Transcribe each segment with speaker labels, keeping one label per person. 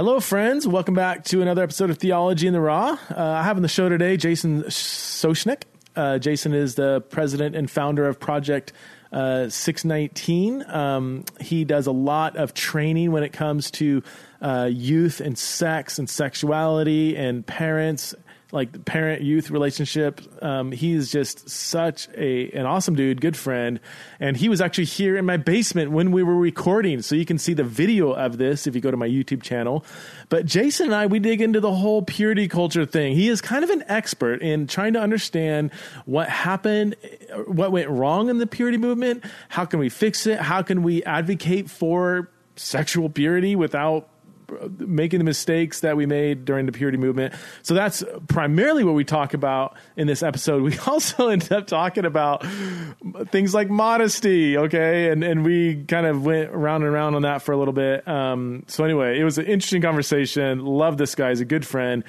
Speaker 1: Hello, friends. Welcome back to another episode of Theology in the Raw. Uh, I have on the show today Jason Soucinek. Uh, Jason is the president and founder of Project uh, 619. Um, he does a lot of training when it comes to uh, youth and sex and sexuality and parents like parent youth relationship. Um, he's just such a an awesome dude, good friend, and he was actually here in my basement when we were recording. So you can see the video of this if you go to my YouTube channel. But Jason and I, we dig into the whole purity culture thing. He is kind of an expert in trying to understand what happened, what went wrong in the purity movement. How can we fix it? How can we advocate for sexual purity without making the mistakes that we made during the purity movement. So that's primarily what we talk about in this episode. We also end up talking about things like modesty, okay? And and we kind of went around and around on that for a little bit. Um, so anyway, it was an interesting conversation. Love this guy; he's a good friend.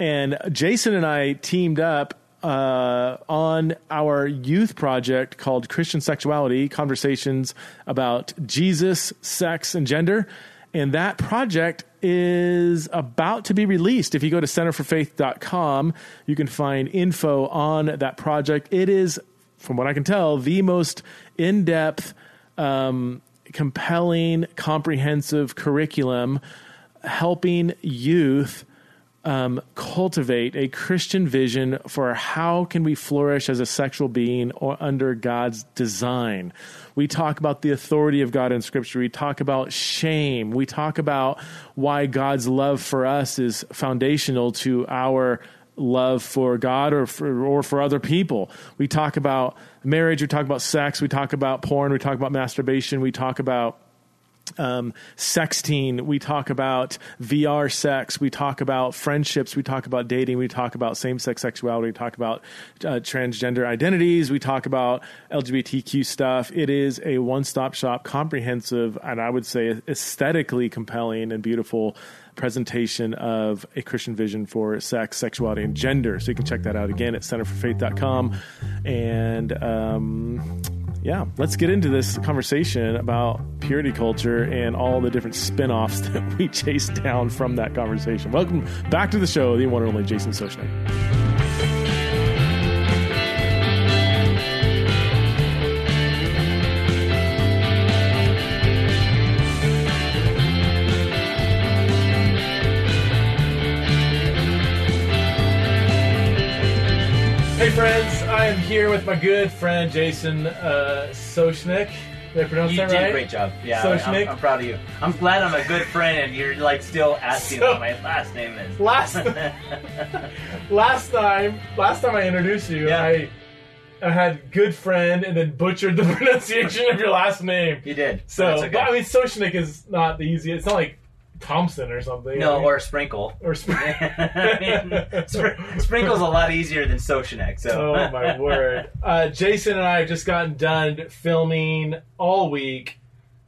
Speaker 1: And Jason and I teamed up uh, on our youth project called Christian Sexuality Conversations about Jesus, Sex, and Gender. And that project is about to be released. If you go to centerforfaith.com, you can find info on that project. It is, from what I can tell, the most in depth, um, compelling, comprehensive curriculum helping youth um, cultivate a Christian vision for how can we flourish as a sexual being or under God's design. We talk about the authority of God in Scripture. We talk about shame. We talk about why God's love for us is foundational to our love for God or for, or for other people. We talk about marriage. We talk about sex. We talk about porn. We talk about masturbation. We talk about um, sexting, we talk about VR sex, we talk about friendships, we talk about dating, we talk about same sex sexuality, we talk about uh, transgender identities, we talk about LGBTQ stuff. It is a one stop shop, comprehensive, and I would say aesthetically compelling and beautiful presentation of a Christian vision for sex, sexuality, and gender. So you can check that out again at centerforfaith.com. And, um, yeah, let's get into this conversation about purity culture and all the different spin offs that we chased down from that conversation. Welcome back to the show, the one and only Jason Soucinek. Hey friends, I am here with my good friend Jason uh, Soucinek. Did I pronounce
Speaker 2: You
Speaker 1: that
Speaker 2: did a great job. Yeah,
Speaker 1: So,
Speaker 2: I'm, I'm proud of you. I'm glad I'm a good friend, and you're like still asking
Speaker 1: So-
Speaker 2: what my last name is.
Speaker 1: Last last time, last time I introduced you,
Speaker 2: Yeah.
Speaker 1: I I had good friend and then butchered the pronunciation of your last name.
Speaker 2: you did.
Speaker 1: So,
Speaker 2: okay.
Speaker 1: but I mean, Soucinek is not the easiest. It's not like Thompson or something. I
Speaker 2: no,
Speaker 1: mean,
Speaker 2: or sprinkle.
Speaker 1: or Sp-
Speaker 2: I mean, spr- sprinkle's a lot easier than Soucinek. So.
Speaker 1: oh my word! Uh, Jason and I have just gotten done filming all week.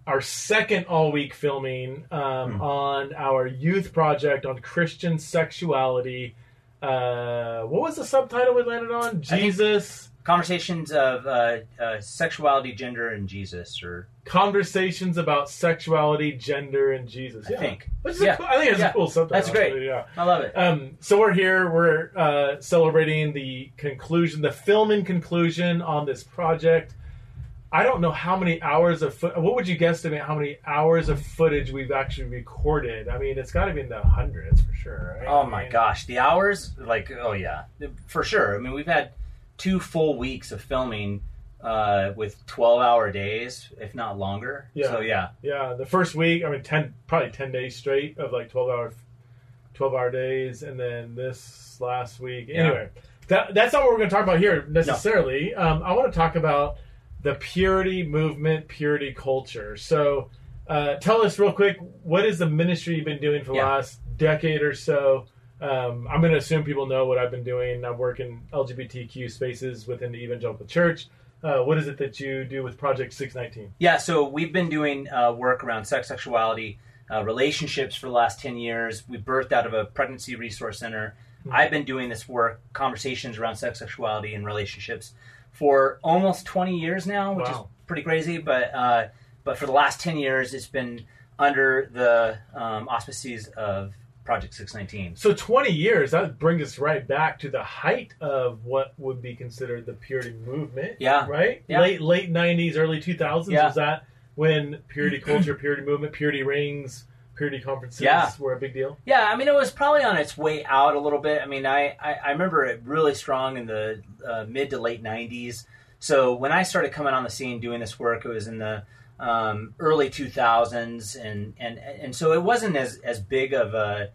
Speaker 1: Our second all week filming um,
Speaker 2: Hmm.
Speaker 1: on our youth project on Christian sexuality. Uh, what was the subtitle we landed on? Jesus
Speaker 2: Conversations of uh, uh, sexuality, gender, and Jesus, or
Speaker 1: conversations about sexuality, gender, and Jesus.
Speaker 2: I think.
Speaker 1: Which is
Speaker 2: Yeah.
Speaker 1: a cool, I think it's
Speaker 2: Yeah.
Speaker 1: a cool subject.
Speaker 2: That's great.
Speaker 1: actually, Yeah.
Speaker 2: I love it.
Speaker 1: Um, so we're here. We're uh, celebrating the conclusion, the filming conclusion on this project. I don't know how many hours of foot. What would you guesstimate how many hours of footage we've actually recorded? I mean, it's got to be in the hundreds for sure. Right?
Speaker 2: Oh
Speaker 1: I
Speaker 2: my
Speaker 1: mean,
Speaker 2: gosh, the hours! Like, oh yeah, for sure. I mean, we've had two full weeks of filming uh, with twelve-hour days, if not longer.
Speaker 1: Yeah.
Speaker 2: So yeah,
Speaker 1: Yeah, the first week. I mean, ten probably ten days straight of like twelve hour, twelve hour days, and then this last week.
Speaker 2: Yeah.
Speaker 1: Anyway, that that's not what we're going to talk about here necessarily. Um, I want to talk about the purity movement, purity culture. So, uh, tell us real quick, what is the ministry you've been doing for the
Speaker 2: Yeah.
Speaker 1: last decade or so? Um, I'm going to assume people know what I've been doing. I work in LGBTQ spaces within the evangelical church. Uh, what is it that you do with Project 619?
Speaker 2: Yeah, so we've been doing uh, work around sex, sexuality, uh, relationships for the last 10 years. We birthed out of a pregnancy resource center.
Speaker 1: Mhm.
Speaker 2: I've been doing this work, conversations around sex, sexuality, and relationships for almost 20 years now, which is pretty crazy. But uh, but for the last 10 years, it's been under the um, auspices of Project 619.
Speaker 1: So 20 years, that brings us right back to the height of what would be considered the purity movement.
Speaker 2: Yeah.
Speaker 1: Right?
Speaker 2: Yeah.
Speaker 1: Late late 90s, early 2000s.
Speaker 2: Yeah.
Speaker 1: Was that when purity culture, purity movement, purity rings, purity conferences
Speaker 2: Yeah.
Speaker 1: were a big deal?
Speaker 2: Yeah, I mean, it was probably on its way out a little bit. I mean, I, I, I remember it really strong in the uh, mid to late 90s. So when I started coming on the scene doing this work, it was in the um, early 2000s. And, and, and so it wasn't as, as big of a,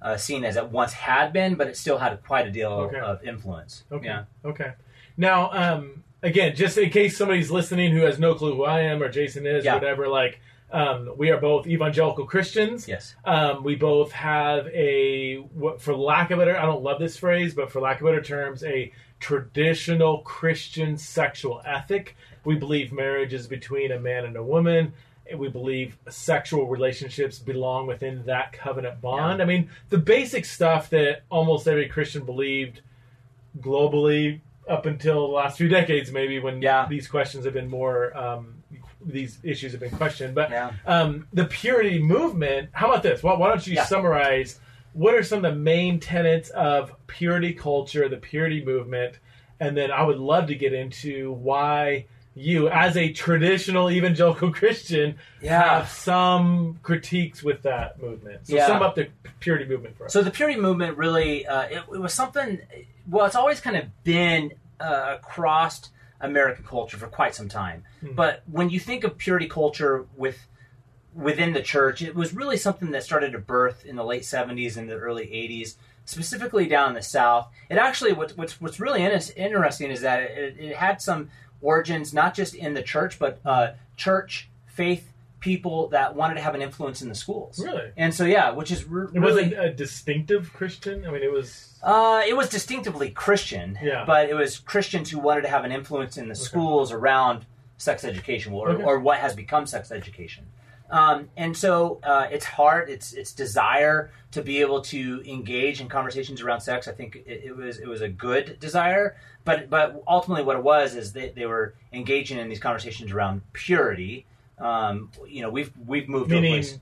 Speaker 2: a scene as it once had been, but it still had quite a deal
Speaker 1: Okay.
Speaker 2: of influence.
Speaker 1: Okay.
Speaker 2: Yeah.
Speaker 1: Okay. Now, um, again, just in case somebody's listening who has no clue who I am or Jason is,
Speaker 2: Yeah.
Speaker 1: whatever, like, um, we are both evangelical Christians.
Speaker 2: Yes.
Speaker 1: Um, we both have a, for lack of better, I don't love this phrase, but for lack of better terms, a traditional Christian sexual ethic. We believe marriage is between a man and a woman. We believe sexual relationships belong within that covenant bond. I mean, the basic stuff that almost every Christian believed globally up until the last few decades, maybe when
Speaker 2: Yeah.
Speaker 1: these questions have been more, um, these issues have been questioned. But
Speaker 2: Yeah.
Speaker 1: um, the purity movement. How about this? Why, why don't you
Speaker 2: Yeah.
Speaker 1: summarize what are some of the main tenets of purity culture, the purity movement, and then I would love to get into why you, as a traditional evangelical Christian,
Speaker 2: Yeah.
Speaker 1: have some critiques with that movement. So
Speaker 2: Yeah.
Speaker 1: sum up the purity movement for us.
Speaker 2: So the purity movement really, uh, it, it was something. Well, it's always kind of been uh, across American culture for quite some time.
Speaker 1: Mhm.
Speaker 2: But when you think of purity culture with within the church, it was really something that started to birth in the late '70s and the early '80s, specifically down in the South. It actually, what, what's what's really in- interesting is that it, it had some origins not just in the church, but uh, church faith people that wanted to have an influence in the schools.
Speaker 1: Really?
Speaker 2: And so, yeah, which is re-
Speaker 1: it
Speaker 2: really
Speaker 1: wasn't a distinctive Christian. I mean, it was.
Speaker 2: uh, it was distinctively Christian,
Speaker 1: Yeah.
Speaker 2: but it was Christians who wanted to have an influence in the schools around sex education or,
Speaker 1: Okay.
Speaker 2: or what has become sex education. Um, and so uh, its heart, its its desire to be able to engage in conversations around sex, I think it, it was it was a good desire. But but ultimately, what it was is they, they were engaging in these conversations around purity. Um, you know, we've we've moved to a
Speaker 1: Meaning,
Speaker 2: place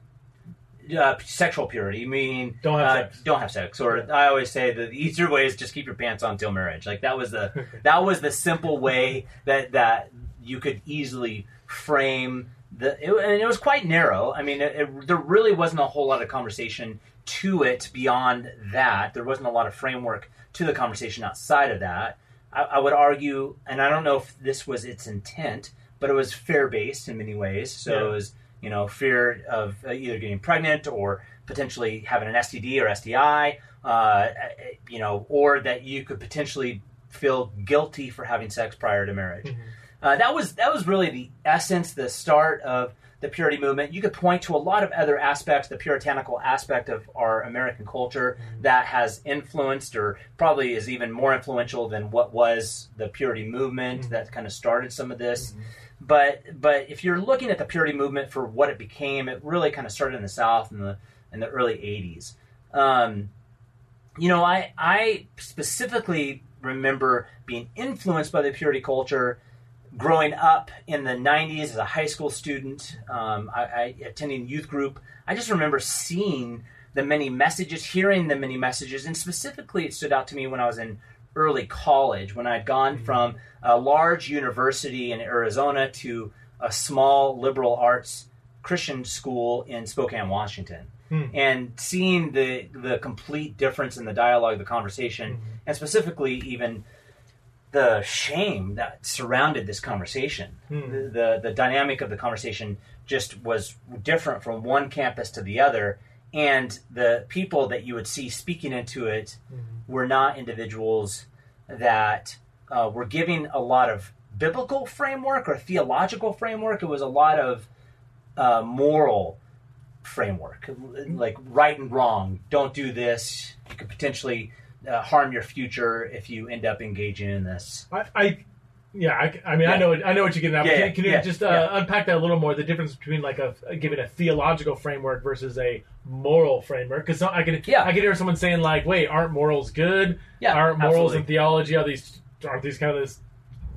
Speaker 2: uh, sexual purity, meaning
Speaker 1: Don't have
Speaker 2: uh,
Speaker 1: sex.
Speaker 2: Don't have sex. Or I always say the easier way is just keep your pants on till marriage. Like that was the that was the simple way that that you could easily frame the. It, and it was quite narrow. I mean, it, it, there really wasn't a whole lot of conversation to it beyond that. There wasn't a lot of framework to the conversation outside of that. I, I would argue, and I don't know if this was its intent, but it was fair based in many ways. So
Speaker 1: Yeah.
Speaker 2: it was, you know, fear of uh, either getting pregnant or potentially having an STD or STI, uh, you know, or that you could potentially feel guilty for having sex prior to marriage.
Speaker 1: Mhm.
Speaker 2: Uh, that was that was really the essence, the start of the purity movement. You could point to a lot of other aspects, the puritanical aspect of our American culture that has influenced, or probably is even more influential than what was the purity movement
Speaker 1: Mhm.
Speaker 2: that kind of started some of this. But but if you're looking at the purity movement for what it became, it really kind of started in the South in the in the early '80s. Um, you know, I I specifically remember being influenced by the purity culture growing up in the 90s as a high school student, um, I, I attending youth group. I just remember seeing the many messages, hearing the many messages, and specifically it stood out to me when I was in early college when I'd gone from a large university in Arizona to a small liberal arts Christian school in Spokane, Washington.
Speaker 1: Hmm.
Speaker 2: And seeing the the complete difference in the dialogue, the conversation,
Speaker 1: Mhm.
Speaker 2: and specifically even the shame that surrounded this conversation.
Speaker 1: Hmm.
Speaker 2: The, the the dynamic of the conversation just was different from one campus to the other, and the people that you would see speaking into it
Speaker 1: Mhm.
Speaker 2: were not individuals that uh, were giving a lot of biblical framework or theological framework. It was a lot of uh, moral framework, like right and wrong. Don't do this. You could potentially uh, harm your future if you end up engaging in this.
Speaker 1: I, I yeah, I, I mean, I know, I know what you're getting at.
Speaker 2: Yeah,
Speaker 1: can, can you
Speaker 2: yeah,
Speaker 1: just uh,
Speaker 2: yeah.
Speaker 1: unpack that a little more? The difference between like a giving a theological framework versus a moral framework? Because I can,
Speaker 2: Yeah.
Speaker 1: I can hear someone saying like, "Wait, aren't morals good?
Speaker 2: Yeah,
Speaker 1: aren't morals
Speaker 2: absolutely.
Speaker 1: and theology are these aren't these kind of this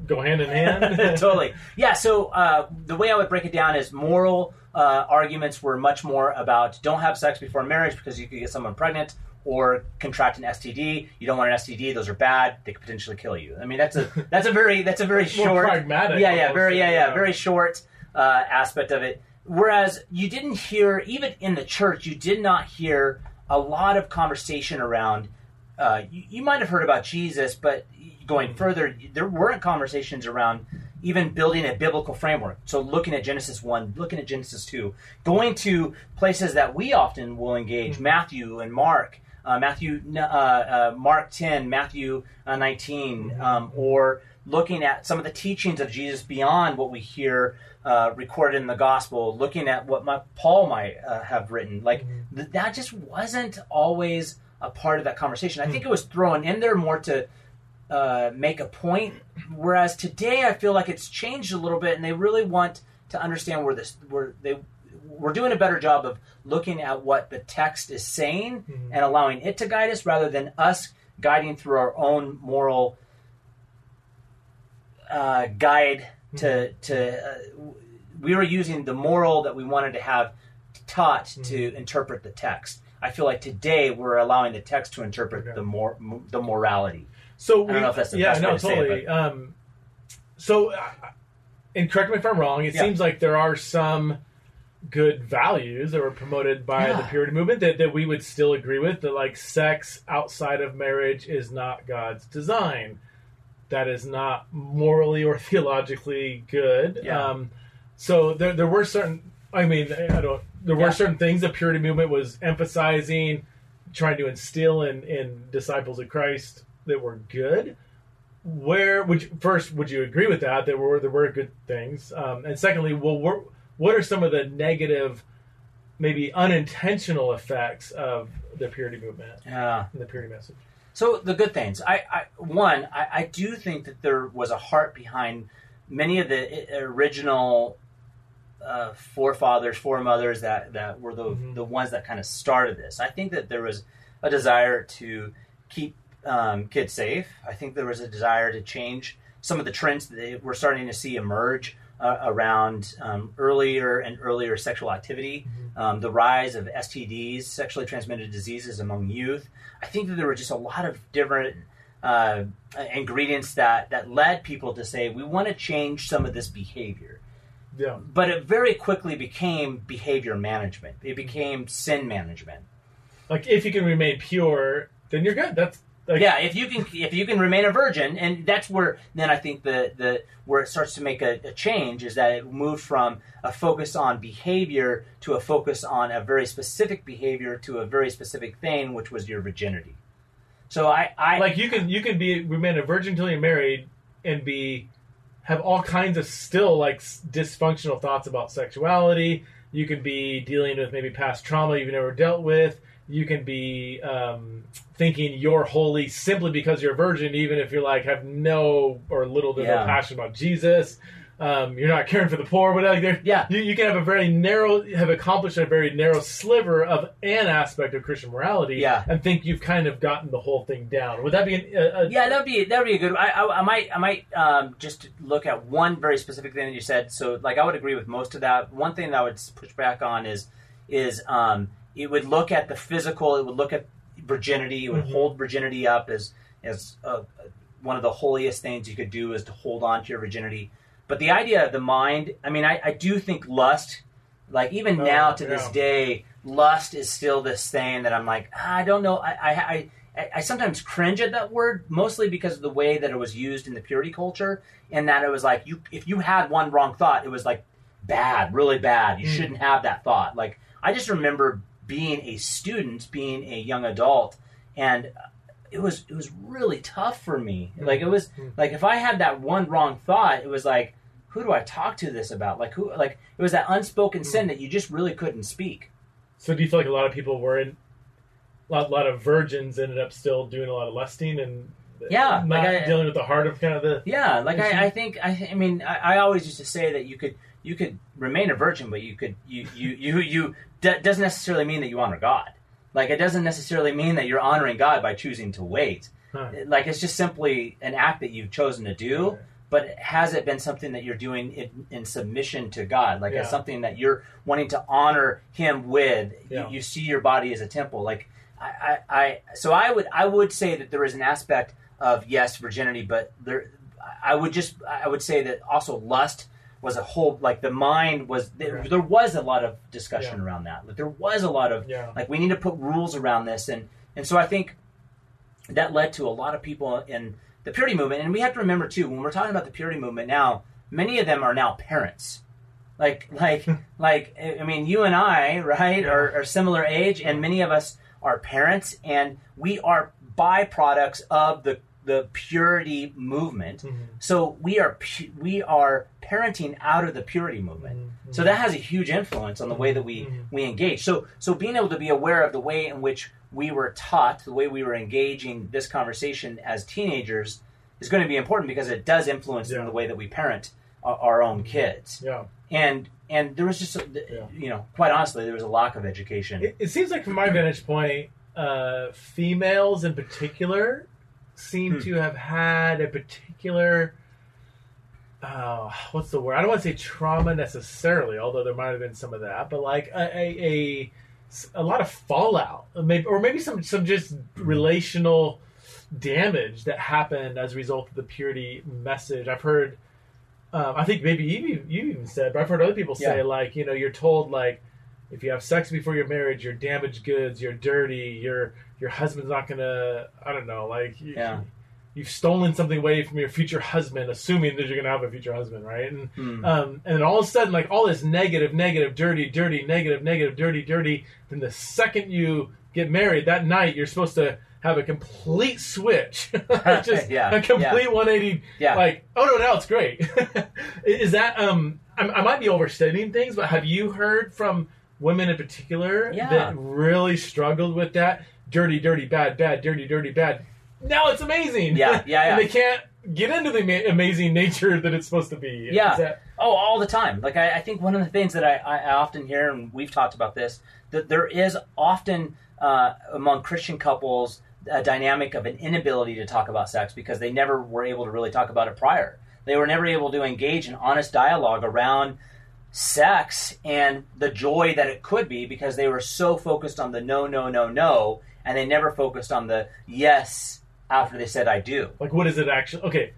Speaker 1: go hand in hand.
Speaker 2: totally. Yeah. So uh, the way I would break it down is moral uh, arguments were much more about don't have sex before marriage because you could get someone pregnant or contract an STD. You don't want an STD; those are bad. They could potentially kill you. I mean, that's a that's a very that's a very short,
Speaker 1: pragmatic
Speaker 2: Yeah, yeah, very yeah, yeah,
Speaker 1: yeah.
Speaker 2: very short uh, aspect of it. Whereas you didn't hear even in the church, you did not hear a lot of conversation around. Uh, you, you might have heard about Jesus, but going further, there weren't conversations around even building a biblical framework. So looking at Genesis 1, looking at Genesis 2, going to places that we often will engage, Matthew and Mark, uh, Matthew, uh, uh, Mark 10, Matthew uh, 19, um, or looking at some of the teachings of Jesus beyond what we hear uh, recorded in the gospel, looking at what my, Paul might uh, have written. Like, th- that just wasn't always a part of that conversation. I think it was thrown in there more to uh, make a point. Whereas today, I feel like it's changed a little bit, and they really want to understand where this where they we're doing a better job of looking at what the text is saying and allowing it to guide us, rather than us guiding through our own moral uh, guide to to. Uh, we were using the moral that we wanted to have taught to interpret the text. I feel like today we're allowing the text to interpret
Speaker 1: Okay.
Speaker 2: the more the morality.
Speaker 1: So
Speaker 2: I don't know if that's the
Speaker 1: yeah,
Speaker 2: best
Speaker 1: no,
Speaker 2: way to say it,
Speaker 1: totally. um, so, uh, and correct me if I'm wrong. It
Speaker 2: Yeah.
Speaker 1: seems like there are some good values that were promoted by the purity movement that, that we would still agree with. That like sex outside of marriage is not God's design. That is not morally or theologically good.
Speaker 2: Yeah.
Speaker 1: Um, so there, there were certain. I mean, I don't. There were
Speaker 2: Yeah.
Speaker 1: certain things the purity movement was emphasizing, trying to instill in in disciples of Christ that were good. Where would you, first would you agree with that? There were there were good things, um, and secondly, well, what, are some of the negative, maybe unintentional effects of the purity movement
Speaker 2: Yeah.
Speaker 1: and the purity message?
Speaker 2: So the good things. I, I one, I, I do think that there was a heart behind many of the original uh, forefathers, foremothers that that were the
Speaker 1: Mhm.
Speaker 2: the ones that kind of started this. I think that there was a desire to keep um, kids safe. I think there was a desire to change some of the trends that they, we're starting to see emerge uh, around um, earlier and earlier sexual activity, um, the rise of STDs, sexually transmitted diseases among youth. I think that there were just a lot of different uh, ingredients that that led people to say we want to change some of this behavior
Speaker 1: Yeah,
Speaker 2: but it very quickly became behavior management. It became sin management.
Speaker 1: like if you can remain pure, then you're good. That's like,
Speaker 2: Yeah, if you can, if you can remain a virgin, and that's where then I think the the where it starts to make a, a change is that it moved from a focus on behavior to a focus on a very specific behavior to a very specific thing, which was your virginity. So I, I
Speaker 1: like you can you can be remain a virgin until you're married and be have all kinds of still like dysfunctional thoughts about sexuality. You can be dealing with maybe past trauma you've never dealt with. You can be um, thinking you're holy simply because you're a virgin, even if you're like have no or little to
Speaker 2: Yeah.
Speaker 1: no passion about Jesus. Um, you're not caring for the poor, but like
Speaker 2: Yeah.
Speaker 1: you, you can have a very narrow, have accomplished a very narrow sliver of an aspect of Christian morality,
Speaker 2: Yeah.
Speaker 1: and think you've kind of gotten the whole thing down. Would that be an, a, a,
Speaker 2: Yeah, that'd be that'd be a good. I, I, I might I might um, just look at one very specific thing that you said. So, like, I would agree with most of that. One thing that I would push back on is is um, it would look at the physical. It would look at virginity. It would
Speaker 1: Mhm.
Speaker 2: hold virginity up as as uh, one of the holiest things you could do is to hold on to your virginity. But the idea of the mind, I mean, I, I do think lust, like even
Speaker 1: Oh,
Speaker 2: now to this day, lust is still this thing that I'm like, "Ah, I don't know. I, I, I, I- I sometimes cringe at that word, mostly because of the way that it was used in the purity culture, and that it was like you, if you had one wrong thought, it was like bad, really bad. You
Speaker 1: Mm.
Speaker 2: shouldn't have that thought. Like I just remember being a student, being a young adult, and it was it was really tough for me. Like it was
Speaker 1: Mm.
Speaker 2: like if I had that one wrong thought, it was like, who do I talk to this about? Like who? Like it was that unspoken sin that you just really couldn't speak.
Speaker 1: So do you feel like a lot of people were in a lot, lot of virgins ended up still doing a lot of lusting and
Speaker 2: Yeah,
Speaker 1: not
Speaker 2: like I-
Speaker 1: dealing with the heart of kind of the
Speaker 2: Yeah, like I, I think I, I mean I, I always used to say that you could you could remain a virgin, but you could you you you you that doesn't necessarily mean that you honor God. Like it doesn't necessarily mean that you're honoring God by choosing to wait.
Speaker 1: Huh.
Speaker 2: Like it's just simply an act that you've chosen to do. but has it been something that you're doing in, in submission to God? Like
Speaker 1: Yeah.
Speaker 2: it's something that you're wanting to honor Him with.
Speaker 1: Yeah.
Speaker 2: You, you see your body as a temple. Like I, I, I, so I would I would say that there is an aspect of yes virginity, but there I would just I would say that also lust was a whole like the mind was there,
Speaker 1: Right.
Speaker 2: there was a lot of discussion
Speaker 1: Yeah.
Speaker 2: around that. Like there was a lot of
Speaker 1: Yeah.
Speaker 2: like we need to put rules around this and and so I think that led to a lot of people in the purity movement and we have to remember too when we're talking about the purity movement now many of them are now parents like like like i mean you and i right
Speaker 1: Yeah.
Speaker 2: are, are similar age and many of us are parents and we are byproducts of the the purity movement
Speaker 1: Mhm.
Speaker 2: so we are pu- we are parenting out of the purity movement
Speaker 1: Mhm.
Speaker 2: so that has a huge influence on the way that we
Speaker 1: Mhm.
Speaker 2: we engage. So so being able to be aware of the way in which we were taught, the way we were engaging this conversation as teenagers is going to be important because it does influence in
Speaker 1: Yeah.
Speaker 2: the way that we parent our, our own kids.
Speaker 1: Yeah.
Speaker 2: And and there was just a,
Speaker 1: Yeah.
Speaker 2: you know quite honestly there was a lack of education.
Speaker 1: It, it seems like, from my vantage point, uh, females in particular seem
Speaker 2: Hmm.
Speaker 1: to have had a particular. Uh, what's the word? I don't want to say trauma necessarily, although there might have been some of that, but like a, a, a, a lot of fallout, maybe, or maybe some some just relational damage that happened as a result of the purity message. I've heard, um, I think maybe you you even said, but I've heard other people say
Speaker 2: Yeah.
Speaker 1: like, you know, you're told like, if you have sex before your marriage, you're damaged goods, you're dirty, your your husband's not gonna, I don't know, like, you,
Speaker 2: Yeah.
Speaker 1: you've stolen something away from your future husband, assuming that you're gonna have a future husband, right? And
Speaker 2: Hmm.
Speaker 1: um, and then all of a sudden, like all this negative, negative, dirty, dirty, negative, negative, dirty, dirty. Then the second you get married, that night you're supposed to have a complete switch, just
Speaker 2: Yeah,
Speaker 1: a complete 180.
Speaker 2: Yeah.
Speaker 1: Like, oh no, now it's great. Is that um? I, I might be overstating things, but have you heard from women in particular
Speaker 2: Yeah.
Speaker 1: that really struggled with that? Dirty, dirty, bad, bad, dirty, dirty, bad. Now it's amazing.
Speaker 2: Yeah, yeah, yeah.
Speaker 1: and they can't get into the ama- amazing nature that it's supposed to be.
Speaker 2: Yeah.
Speaker 1: That-
Speaker 2: Oh, all the time. Like I, I think one of the things that I, I I often hear, and we've talked about this, that there is often uh, among Christian couples a dynamic of an inability to talk about sex because they never were able to really talk about it prior. They were never able to engage in honest dialogue around sex and the joy that it could be because they were so focused on the no, no, no, no, and they never focused on the yes after they said I do.
Speaker 1: Like, what is it actually? Okay,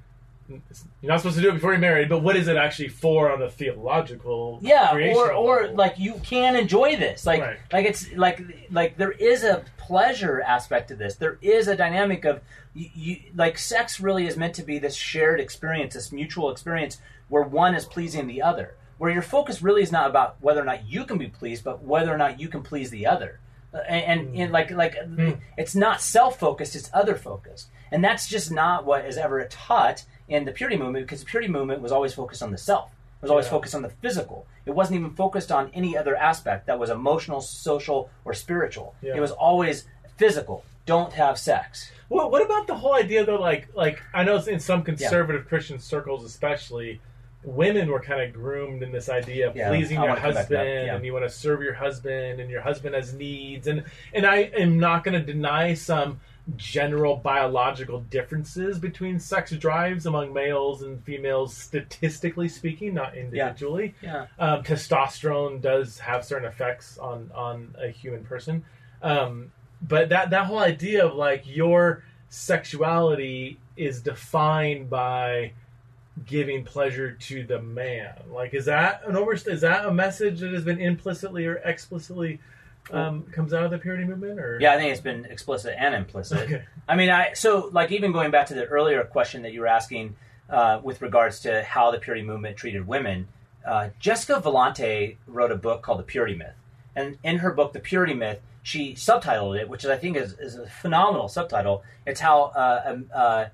Speaker 1: you're not supposed to do it before you're married, but what is it actually for on a theological?
Speaker 2: yeah or or
Speaker 1: level?
Speaker 2: like you can enjoy this like
Speaker 1: Right.
Speaker 2: like it's like like there is a pleasure aspect to this there is a dynamic of you, you like sex really is meant to be this shared experience this mutual experience where one is pleasing the other where your focus really is not about whether or not you can be pleased but whether or not you can please the other and, and, and like like hmm. it's not self-focused it's other focused and that's just not what is ever taught in the purity movement because the purity movement was always focused on the self it was always
Speaker 1: Yeah.
Speaker 2: focused on the physical. It wasn't even focused on any other aspect that was emotional, social, or spiritual.
Speaker 1: Yeah.
Speaker 2: It was always physical. Don't have sex.
Speaker 1: What, what about the whole idea though? Like, like I know in some conservative Christian circles, especially, women were kind of groomed in this idea of
Speaker 2: Yeah,
Speaker 1: pleasing
Speaker 2: I
Speaker 1: your
Speaker 2: wanna come back to
Speaker 1: husband,
Speaker 2: yeah.
Speaker 1: and you want to serve your husband, and your husband has needs, and and I am not going to deny some general biological differences between sex drives among males and females, statistically speaking, not individually
Speaker 2: Yeah.
Speaker 1: um, testosterone does have certain effects on on a human person um, but that that whole idea of like your sexuality is defined by giving pleasure to the man like is that an over is that a message that has been implicitly or explicitly um, comes out of the purity movement or
Speaker 2: Yeah, I think it's been explicit and implicit.
Speaker 1: Okay.
Speaker 2: I mean, I so like even going back to the earlier question that you were asking uh, with regards to how the purity movement treated women. Uh, Jessica Valenti wrote a book called The Purity Myth, and in her book, The Purity Myth, she subtitled it, which I think is, is a phenomenal subtitle. It's how uh, um, uh,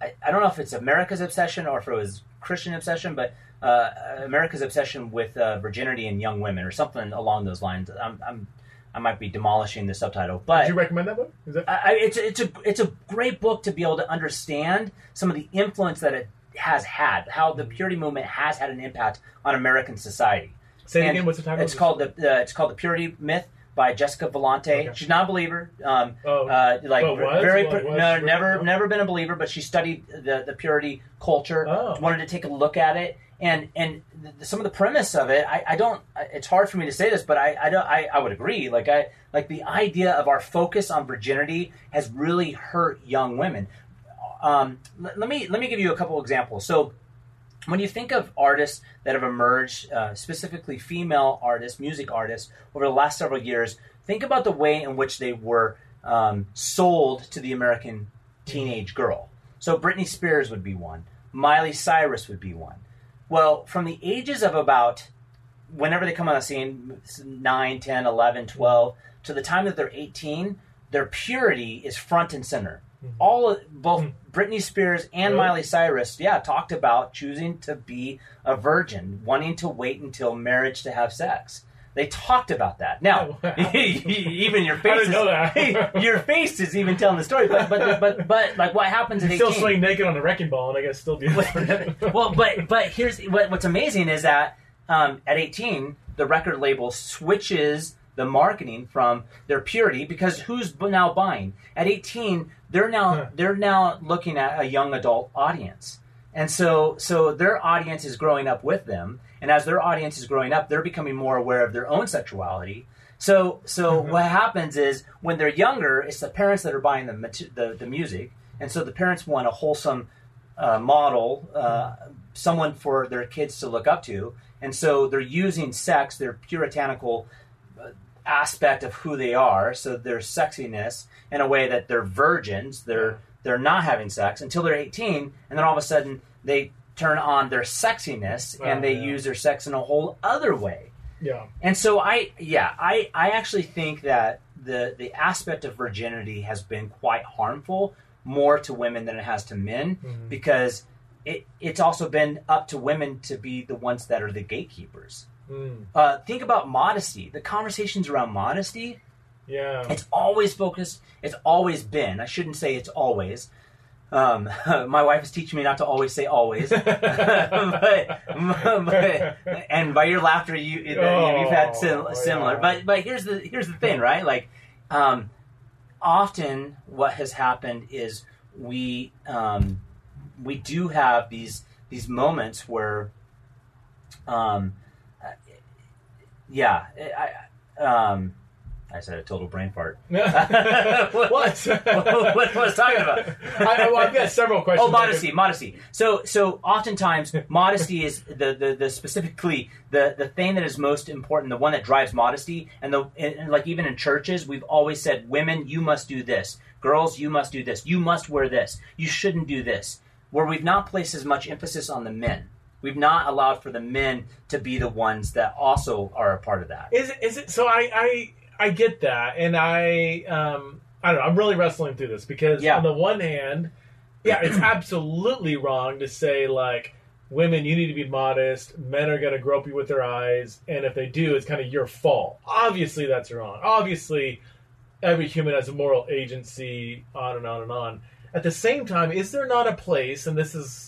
Speaker 2: I, I don't know if it's America's obsession or if it was Christian obsession, but uh, America's obsession with uh, virginity and young women or something along those lines. I'm, I'm I might be demolishing the subtitle, but
Speaker 1: Did you recommend that book? Is that
Speaker 2: I, it's it's a it's a great book to be able to understand some of the influence that it has had, how the purity movement has had an impact on American society.
Speaker 1: say
Speaker 2: And
Speaker 1: again? What's the title?
Speaker 2: It's called the, the it's called the Purity Myth by Jessica Valenti.
Speaker 1: Okay.
Speaker 2: She's not a believer. Um,
Speaker 1: Oh,
Speaker 2: uh, like very
Speaker 1: What
Speaker 2: no, never
Speaker 1: No.
Speaker 2: never been a believer, but she studied the the purity culture.
Speaker 1: Oh.
Speaker 2: Wanted to take a look at it, and and the, some of the premise of it, I, I don't. It's hard for me to say this, but I I don't. I, I would agree. Like I like the idea of our focus on virginity has really hurt young women. Um, let, let me let me give you a couple examples. So when you think of artists that have emerged, uh, specifically female artists, music artists, over the last several years, think about the way in which they were um, sold to the American teenage girl. So Britney Spears would be one, Miley Cyrus would be one. Well, from the ages of about whenever they come on the scene 9 10 11 12 to the time that they're 18 their purity is front and center all of, both britney spears and
Speaker 1: Really?
Speaker 2: miley cyrus yeah talked about choosing to be a virgin wanting to wait until marriage to have sex they talked about that now
Speaker 1: Oh, wow.
Speaker 2: even your face is, your face is even telling the story but but but, but like what happens at
Speaker 1: You
Speaker 2: 18
Speaker 1: still swing naked on the wrecking ball, and I guess still be.
Speaker 2: well, but but here's what, what's amazing is that um, at 18, the record label switches the marketing from their purity because who's now buying? At 18, they're now
Speaker 1: Huh.
Speaker 2: they're now looking at a young adult audience, and so so their audience is growing up with them, and as their audience is growing up, they're becoming more aware of their own sexuality. So so
Speaker 1: Mhm.
Speaker 2: what happens is when they're younger, it's the parents that are buying the the, the music, and so the parents want a wholesome uh, model, uh, someone for their kids to look up to, and so they're using sex, their puritanical aspect of who they are, so their sexiness in a way that they're virgins, they're they're not having sex until they're 18, and then all of a sudden they turn on their sexiness and
Speaker 1: Oh,
Speaker 2: they
Speaker 1: yeah.
Speaker 2: use their sex in a whole other way.
Speaker 1: yeah.
Speaker 2: And so I, yeah, I, I actually think that the the aspect of virginity has been quite harmful more to women than it has to men
Speaker 1: Mhm.
Speaker 2: because it it's also been up to women to be the ones that are the gatekeepers.
Speaker 1: Mm,
Speaker 2: Uh, think about modesty. The conversations around modesty,
Speaker 1: yeah.
Speaker 2: it's always focused. It's always been. I shouldn't say it's always. Um, my wife is teaching me not to always say always, but, but and by your laughter, you you've had sim-
Speaker 1: Oh,
Speaker 2: similar.
Speaker 1: yeah.
Speaker 2: But but here's the here's the thing, right? Like, um, often what has happened is we um, we do have these these moments where, um, yeah, I, I um, I said a total brain fart. what,
Speaker 1: What?
Speaker 2: what, was I talking about?
Speaker 1: I, well, I've got several questions.
Speaker 2: Oh, modesty, modesty. So, so oftentimes, modesty is the, the, the specifically the, the thing that is most important, the one that drives modesty. And the and like even in churches, we've always said, women, you must do this. Girls, you must do this. You must wear this. You shouldn't do this. Where we've not placed as much emphasis on the men. We've not allowed for the men to be the ones that also are a part of that.
Speaker 1: Is it? Is it? So I I I get that, and I um I don't know. I'm really wrestling through this because
Speaker 2: Yeah.
Speaker 1: on the one hand, yeah, it's absolutely wrong to say like women you need to be modest. Men are going to grope you with their eyes, and if they do, it's kind of your fault. Obviously, that's wrong. Obviously, every human has a moral agency. On and on and on. At the same time, is there not a place? And this is.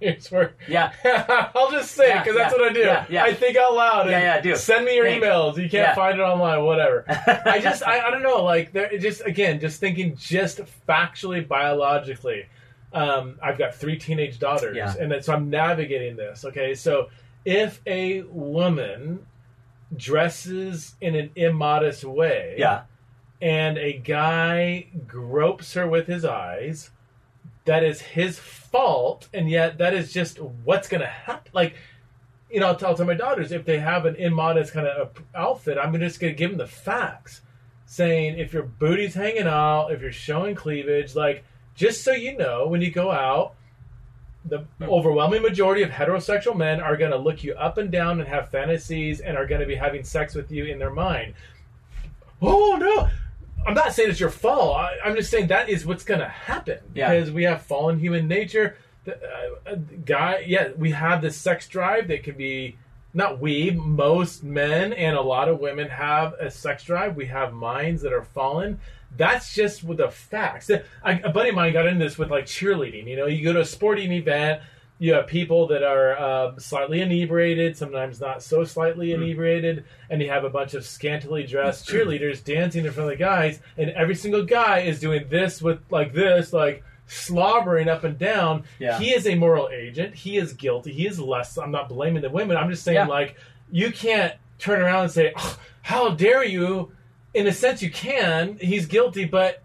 Speaker 1: Here's where
Speaker 2: Yeah.
Speaker 1: I'll just say
Speaker 2: Yeah,
Speaker 1: because that's what I do.
Speaker 2: yeah, yeah.
Speaker 1: I think out loud. and
Speaker 2: Yeah, yeah, do.
Speaker 1: Send me your
Speaker 2: Think.
Speaker 1: emails. You can't
Speaker 2: Yeah.
Speaker 1: find it online. Whatever. I just, I, I don't know. Like, there, just again, just thinking, just factually, biologically. Um, I've got three teenage daughters,
Speaker 2: Yeah.
Speaker 1: and then, so I'm navigating this. Okay, so if a woman dresses in an immodest way,
Speaker 2: yeah.
Speaker 1: and a guy gropes her with his eyes, that is his fault, and yet that is just what's going to happen. Like, you know, I'll tell, tell my daughters if they have an immodest kind of outfit, I'm just going to give them the facts, saying if your booty's hanging out, if you're showing cleavage, like just so you know, when you go out, the overwhelming majority of heterosexual men are going to look you up and down and have fantasies and are going to be having sex with you in their mind. Oh no! I'm not saying it's your fault. I, I'm just saying that is what's going to happen
Speaker 2: Yeah.
Speaker 1: because we have fallen human nature. The, uh, uh, guy, yeah, we have this sex drive that can be not we, most men and a lot of women have a sex drive. We have minds that are fallen. That's just with the facts. I, a buddy of mine got into this with like cheerleading. You know, you go to a sporting event you have people that are uh, slightly inebriated, sometimes not so slightly
Speaker 2: Hmm.
Speaker 1: inebriated, and you have a bunch of scantily dressed cheerleaders dancing in front of the guys, and every single guy is doing this with like this, like slobbering up and down.
Speaker 2: Yeah.
Speaker 1: He is a moral agent. He is guilty. He is less. I'm not blaming the women. I'm just saying,
Speaker 2: Yeah.
Speaker 1: like, you can't turn around and say, "Oh, "How dare you?" In a sense, you can. He's guilty, but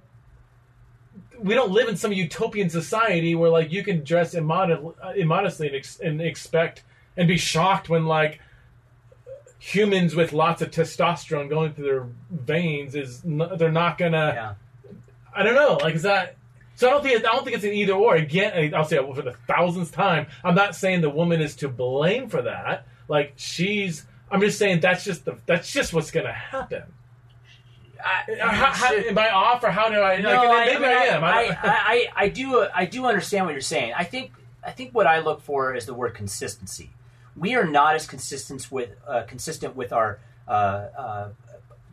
Speaker 1: we don't live in some utopian society where like you can dress immod- uh, immodestly and, ex- and expect and be shocked when like humans with lots of testosterone going through their veins is n- they're not gonna
Speaker 2: Yeah.
Speaker 1: I don't know like is that so I don't think I don't think it's an either or. Again I'll say it for the thousandth time I'm not saying the woman is to blame for that. Like she's I'm just saying that's just the that's just what's gonna happen
Speaker 2: I,
Speaker 1: how, how, am I off or how do I
Speaker 2: No,
Speaker 1: like,
Speaker 2: I,
Speaker 1: maybe
Speaker 2: I,
Speaker 1: I, am
Speaker 2: I,
Speaker 1: I
Speaker 2: I,
Speaker 1: don't-
Speaker 2: I, I do I do understand what you're saying. I think I think what I look for is the word consistency. We are not as consistent with uh, consistent with our uh, uh,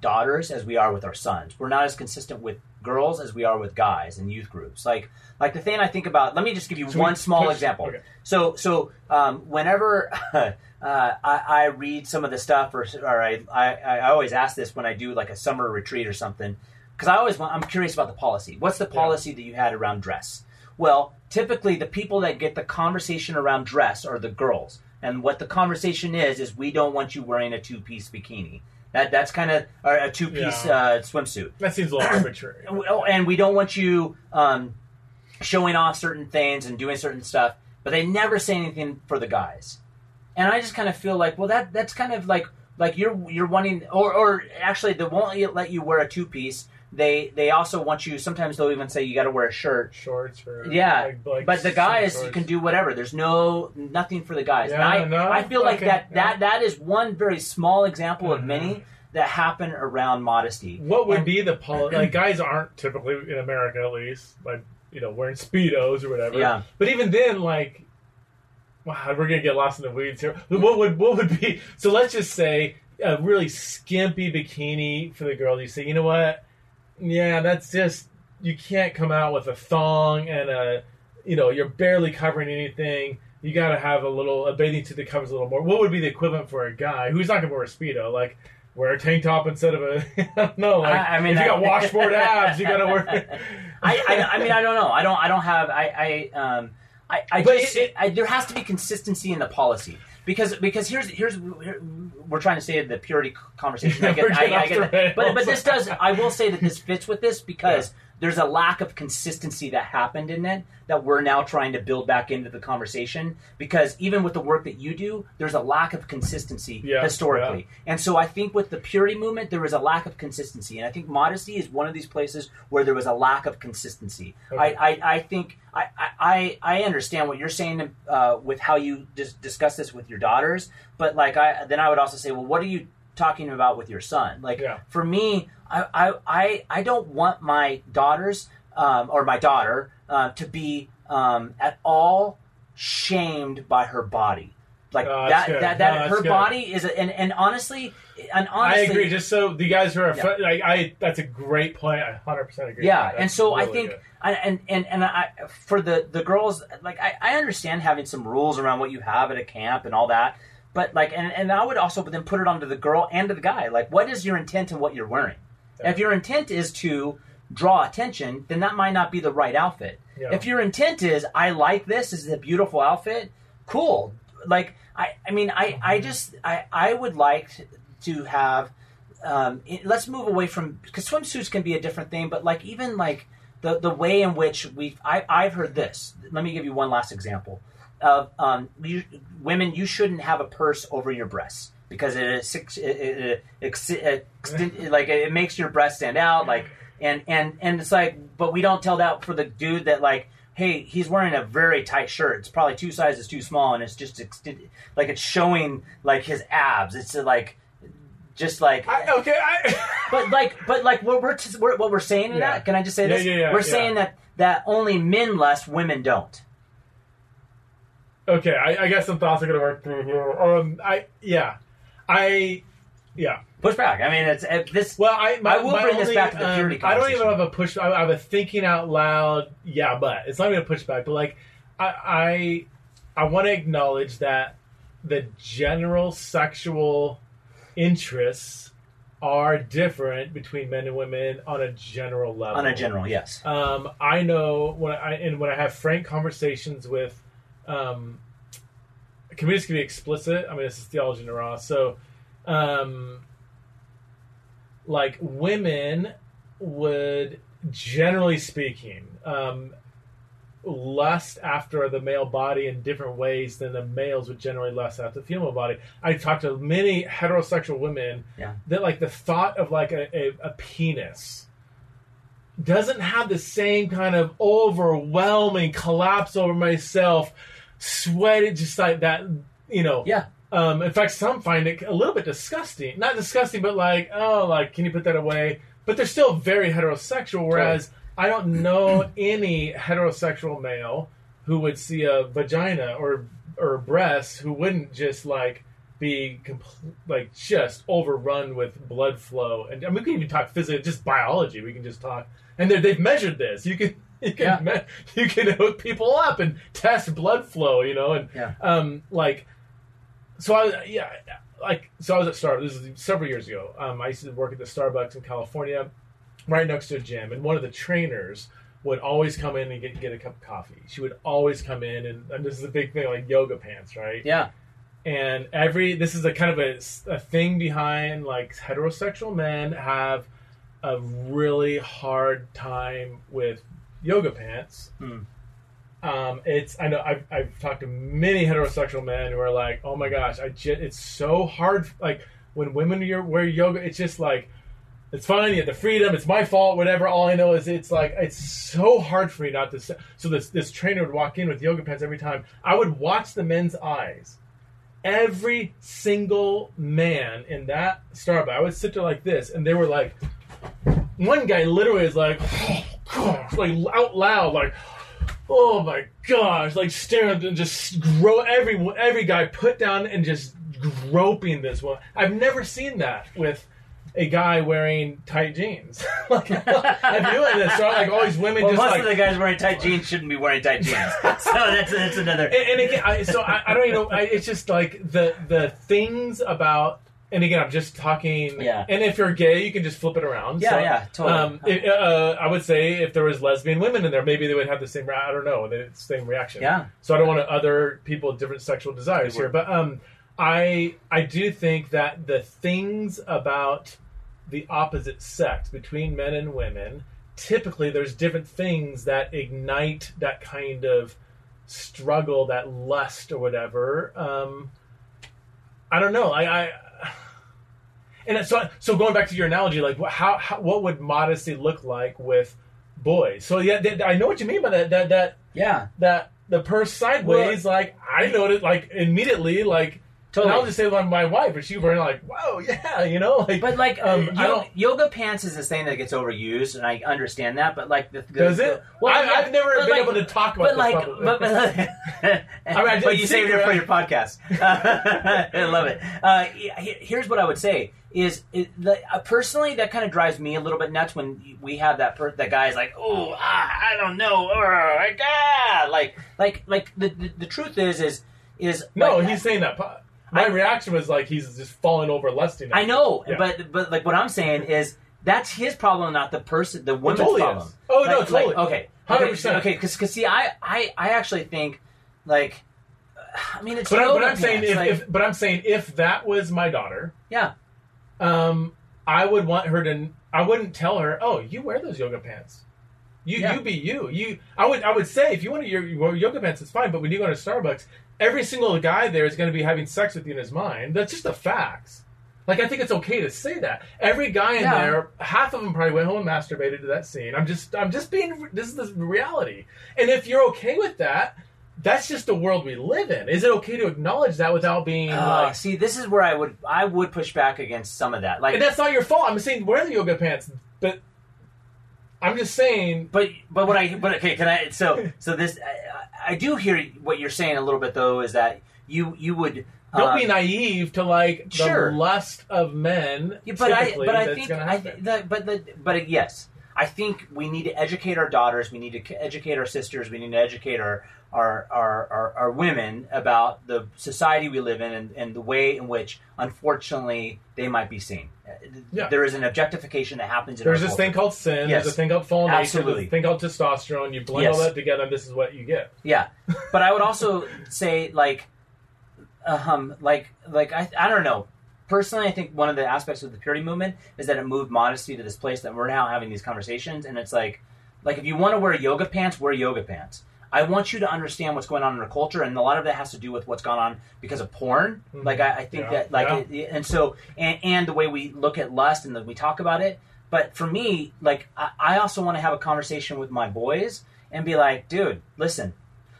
Speaker 2: daughters as we are with our sons. We're not as consistent with girls as we are with guys in youth groups. Like like the thing I think about. Let me just give you
Speaker 1: So
Speaker 2: one
Speaker 1: we
Speaker 2: small example.
Speaker 1: okay.
Speaker 2: So so um, whenever uh, I, I read some of the stuff, or, or I, I I always ask this when I do like a summer retreat or something, because I always want, I'm curious about the policy. What's the policy that you had around dress? Well, typically the people that get the conversation around dress are the girls, and what the conversation is is we don't want you wearing a two piece bikini. That that's kind of a two piece
Speaker 1: Yeah.
Speaker 2: uh, swimsuit.
Speaker 1: that seems a little arbitrary
Speaker 2: Oh, and we don't want you um, showing off certain things and doing certain stuff, but they never say anything for the guys. And I just kind of feel like, well, that that's kind of like like you're you're wanting, or or actually, they won't let you wear a two piece. They they also want you. Sometimes they'll even say you got to wear a shirt.
Speaker 1: shorts or
Speaker 2: Yeah,
Speaker 1: like, like
Speaker 2: but the guys
Speaker 1: shorts.
Speaker 2: can do whatever. There's no nothing for the guys.
Speaker 1: Yeah,
Speaker 2: I,
Speaker 1: no,
Speaker 2: I feel like
Speaker 1: okay,
Speaker 2: that
Speaker 1: yeah.
Speaker 2: that that is one very small example of
Speaker 1: Mhm.
Speaker 2: many that happen around modesty.
Speaker 1: What would
Speaker 2: And-
Speaker 1: be the policy? Like guys aren't typically in America, at least, like you know, wearing speedos or whatever.
Speaker 2: Yeah.
Speaker 1: But even then, like, wow, we're gonna get lost in the weeds here. What would what would be? So let's just say a really skimpy bikini for the girl. You say, you know what? Yeah, that's just you can't come out with a thong and a, you know, you're barely covering anything. You got to have a little a bathing suit that covers a little more. What would be the equivalent for a guy who's not gonna wear a speedo? Like wear a tank top instead of a no. Like
Speaker 2: I, I mean,
Speaker 1: if you got washboard abs, you got to wear.
Speaker 2: I, I, I mean, I don't know. I don't. I don't have. I. I. Um. I. I
Speaker 1: But
Speaker 2: just.
Speaker 1: it-
Speaker 2: I, there has to be consistency in the policy because because here's here's here, we're trying to say the purity conversation. I get. I, I get that. But but this does. I will say that this fits with this because there's a lack of consistency that happened in it that we're now trying to build back into the conversation because even with the work that you do, there's a lack of consistency
Speaker 1: Yeah,
Speaker 2: historically. And so I think with the purity movement, there was a lack of consistency. And I think modesty is one of these places where there was a lack of consistency.
Speaker 1: Okay.
Speaker 2: I, I, I think I, I, I understand what you're saying uh, with how you dis- discuss this with your daughters. But like I, then I would also say, well, what are you talking about with your son? Like
Speaker 1: Yeah.
Speaker 2: for me, I, I, I, I don't want my daughters um, or my daughter uh, to be um, at all shamed by her body. Like
Speaker 1: Oh,
Speaker 2: that,
Speaker 1: that's good.
Speaker 2: that,
Speaker 1: No,
Speaker 2: her
Speaker 1: good.
Speaker 2: body is, a, and, and honestly, and honestly, I
Speaker 1: agree. Just so the guys who are,
Speaker 2: Yeah.
Speaker 1: like, I that's a great point. I hundred percent agree.
Speaker 2: yeah
Speaker 1: that.
Speaker 2: and so i think. I, and and and i for the the girls like I, I understand having some rules around what you have at a camp and all that but like and, and i would also then put it onto the girl and to the guy like what is your intent in what you're wearing
Speaker 1: Yeah.
Speaker 2: if your intent is to draw attention then that might not be the right outfit
Speaker 1: Yeah.
Speaker 2: if your intent is i like this this is a beautiful outfit cool like i i mean i i just i i would like to have um, it, let's move away from because swimsuits can be a different thing, but like even like the the way in which we I I've heard this. Let me give you one last example of um, you, women. You shouldn't have a purse over your breasts because it, it, it, it, it like it makes your breast stand out. Like and and and it's like, but we don't tell that for the dude that like. Hey, he's wearing a very tight shirt. It's probably two sizes too small, and it's just extended, like it's showing like his abs. It's uh, like, just like
Speaker 1: I, okay, I,
Speaker 2: but like, but like, what we're, t- we're what we're saying in
Speaker 1: Yeah.
Speaker 2: that? Can I just say
Speaker 1: Yeah,
Speaker 2: this?
Speaker 1: yeah,
Speaker 2: we're saying that that only men lust, women don't.
Speaker 1: okay. I, I guess some thoughts are gonna work through here. Um, I yeah, I yeah.
Speaker 2: Push back. I mean, it's uh, this.
Speaker 1: Well, I, my,
Speaker 2: I will bring this back to the
Speaker 1: um,
Speaker 2: purity
Speaker 1: I don't even have a push. I have a thinking out loud. Yeah, but it's not even a pushback. But like, I, I I want to acknowledge that the general sexual interests are different between men and women on a general level.
Speaker 2: On a general, yes.
Speaker 1: Um, I know when I and when I have frank conversations with, um, can we just be explicit? I mean, this is theology in the raw. So, um, like women would, generally speaking, um, lust after the male body in different ways than the males would generally lust after the female body. I talked to many heterosexual women
Speaker 2: Yeah.
Speaker 1: that like the thought of like a, a, a penis doesn't have the same kind of overwhelming collapse over myself, sweat it just like that, you know.
Speaker 2: Yeah.
Speaker 1: Um, in fact, some find it a little bit disgusting. Not disgusting, but like, oh, like, can you put that away? But they're still very heterosexual. Whereas I don't know any heterosexual male who would see a vagina or or breasts who wouldn't just like be compl- like just overrun with blood flow. And, and we can even talk physics, just biology. We can just talk, and they've measured this. You can. You can
Speaker 2: Yeah.
Speaker 1: me- you can hook people up and test blood flow, you know, and
Speaker 2: Yeah.
Speaker 1: um, like so I yeah like so I was at Starbucks. This is several years ago. Um, I used to work at the Starbucks in California, right next to a gym, and one of the trainers would always come in and get get a cup of coffee. She would always come in, and, and this is a big thing like yoga pants, right?
Speaker 2: Yeah.
Speaker 1: And every this is a kind of a, a thing behind like heterosexual men have a really hard time with yoga pants.
Speaker 2: Hmm.
Speaker 1: Um, it's I know I've, I've talked to many heterosexual men who are like, oh my gosh, I it's so hard. Like when women wear yoga, it's just like it's fine. You have the freedom. It's my fault. Whatever. All I know is it's like it's so hard for me not to. So this this trainer would walk in with yoga pants every time. I would watch the men's eyes. Every single man in that Starbucks, I would sit there like this, and they were like, one guy literally is like, like out loud, like, oh my gosh, like staring and just grow every every guy put down and just groping this one. I've never seen that with a guy wearing tight jeans. like, I've you? And it's like all these women
Speaker 2: Well,
Speaker 1: just
Speaker 2: most
Speaker 1: like
Speaker 2: of the guys wearing tight jeans shouldn't be wearing tight jeans. so that's that's another.
Speaker 1: and, and again, I, so I, I don't even know. I, it's just like the the things about. And again, I'm just talking.
Speaker 2: Yeah.
Speaker 1: And if you're gay, you can just flip it around.
Speaker 2: Yeah,
Speaker 1: So,
Speaker 2: yeah, totally.
Speaker 1: Um, it- uh, I would say if there was lesbian women in there, maybe they would have the same. re- I don't know, the same reaction.
Speaker 2: Yeah.
Speaker 1: So I don't want to other people with different sexual desires here, but um, I I do think that the things about the opposite sex between men and women, typically there's different things that ignite that kind of struggle, that lust or whatever. Um, I don't know. I, I and so so going back to your analogy, like how, how what would modesty look like with boys? So yeah, th- I know what you mean by that. That that
Speaker 2: Yeah.
Speaker 1: that the purse sideways, like I noticed, like immediately, like.
Speaker 2: Totally.
Speaker 1: And I'll just say like my wife, and she was like, "Whoa, yeah," you know, like.
Speaker 2: But like,
Speaker 1: um, I
Speaker 2: yo-
Speaker 1: don't.
Speaker 2: yoga pants is this thing that gets overused, and I understand that. But like, the, the
Speaker 1: Does
Speaker 2: the-
Speaker 1: it? Well, I,
Speaker 2: yeah,
Speaker 1: I've never been
Speaker 2: like-
Speaker 1: able to talk about
Speaker 2: But like,
Speaker 1: publicly.
Speaker 2: but, but,
Speaker 1: I mean, I
Speaker 2: but you saved it for your podcast. I love it. Uh, here's what I would say: is it, the, uh, personally that kind of drives me a little bit nuts when we have that per- that guy is like, oh, ah, I don't know, oh, my God, like, like, like the, the the truth is is is
Speaker 1: no,
Speaker 2: like,
Speaker 1: he's saying that. po- My
Speaker 2: I-
Speaker 1: reaction was like he's just falling over lusting.
Speaker 2: I know,
Speaker 1: Yeah.
Speaker 2: but but like what I'm saying is that's his problem, not the person, the woman's
Speaker 1: totally
Speaker 2: problem.
Speaker 1: is. Oh, no, totally.
Speaker 2: like, okay,
Speaker 1: 100%.
Speaker 2: Okay, because see, I, I I actually think like, I mean, it's
Speaker 1: But, I, but I'm saying if,
Speaker 2: like-
Speaker 1: if but I'm saying if that was my daughter,
Speaker 2: yeah,
Speaker 1: um, I would want her to. I wouldn't tell her, "Oh, you wear those yoga pants." You
Speaker 2: Yeah.
Speaker 1: you be you. You I would I would say if you want to your, wear yoga pants, it's fine. But when you go to Starbucks, every single guy there is going to be having sex with you in his mind. That's just the facts. Like I think it's okay to say that. Every guy in
Speaker 2: Yeah.
Speaker 1: there, half of them probably went home and masturbated to that scene. I'm just I'm just being this is the reality. And if you're okay with that, that's just the world we live in. Is it okay to acknowledge that without being
Speaker 2: Uh,
Speaker 1: like?
Speaker 2: see, this is where I would I would push back against some of that. Like,
Speaker 1: And that's not your fault. I'm saying wear the yoga pants, but I'm just saying.
Speaker 2: but but what I but okay, can I? So so this I, I do hear what you're saying a little bit though. Is that you you would
Speaker 1: Don't
Speaker 2: um,
Speaker 1: be naive to like the
Speaker 2: Sure.
Speaker 1: lust of men.
Speaker 2: Yeah, but I but I think I, the, but the, but yes, I think we need to educate our daughters. We need to educate our sisters. We need to educate our our, our, our, our women about the society we live in and, and the way in which, unfortunately, they might be seen.
Speaker 1: Yeah.
Speaker 2: There is an objectification that happens in
Speaker 1: There's this
Speaker 2: culture.
Speaker 1: thing called sin.
Speaker 2: Yes.
Speaker 1: There's a thing called fallen nature.
Speaker 2: Absolutely.
Speaker 1: There's a thing called testosterone. You blend
Speaker 2: Yes.
Speaker 1: all that together, and this is what you get.
Speaker 2: Yeah, but I would also say like, um, like like I I don't know. Personally, I think one of the aspects of the purity movement is that it moved modesty to this place that we're now having these conversations, and it's like, like if you want to wear yoga pants, wear yoga pants. I want you to understand what's going on in our culture, and a lot of that has to do with what's gone on because of porn.
Speaker 1: Mhm.
Speaker 2: Like I, I think
Speaker 1: Yeah,
Speaker 2: that like
Speaker 1: yeah.
Speaker 2: it, and so and, and the way we look at lust and that we talk about it. But for me, like I, I also want to have a conversation with my boys and be like, dude, listen,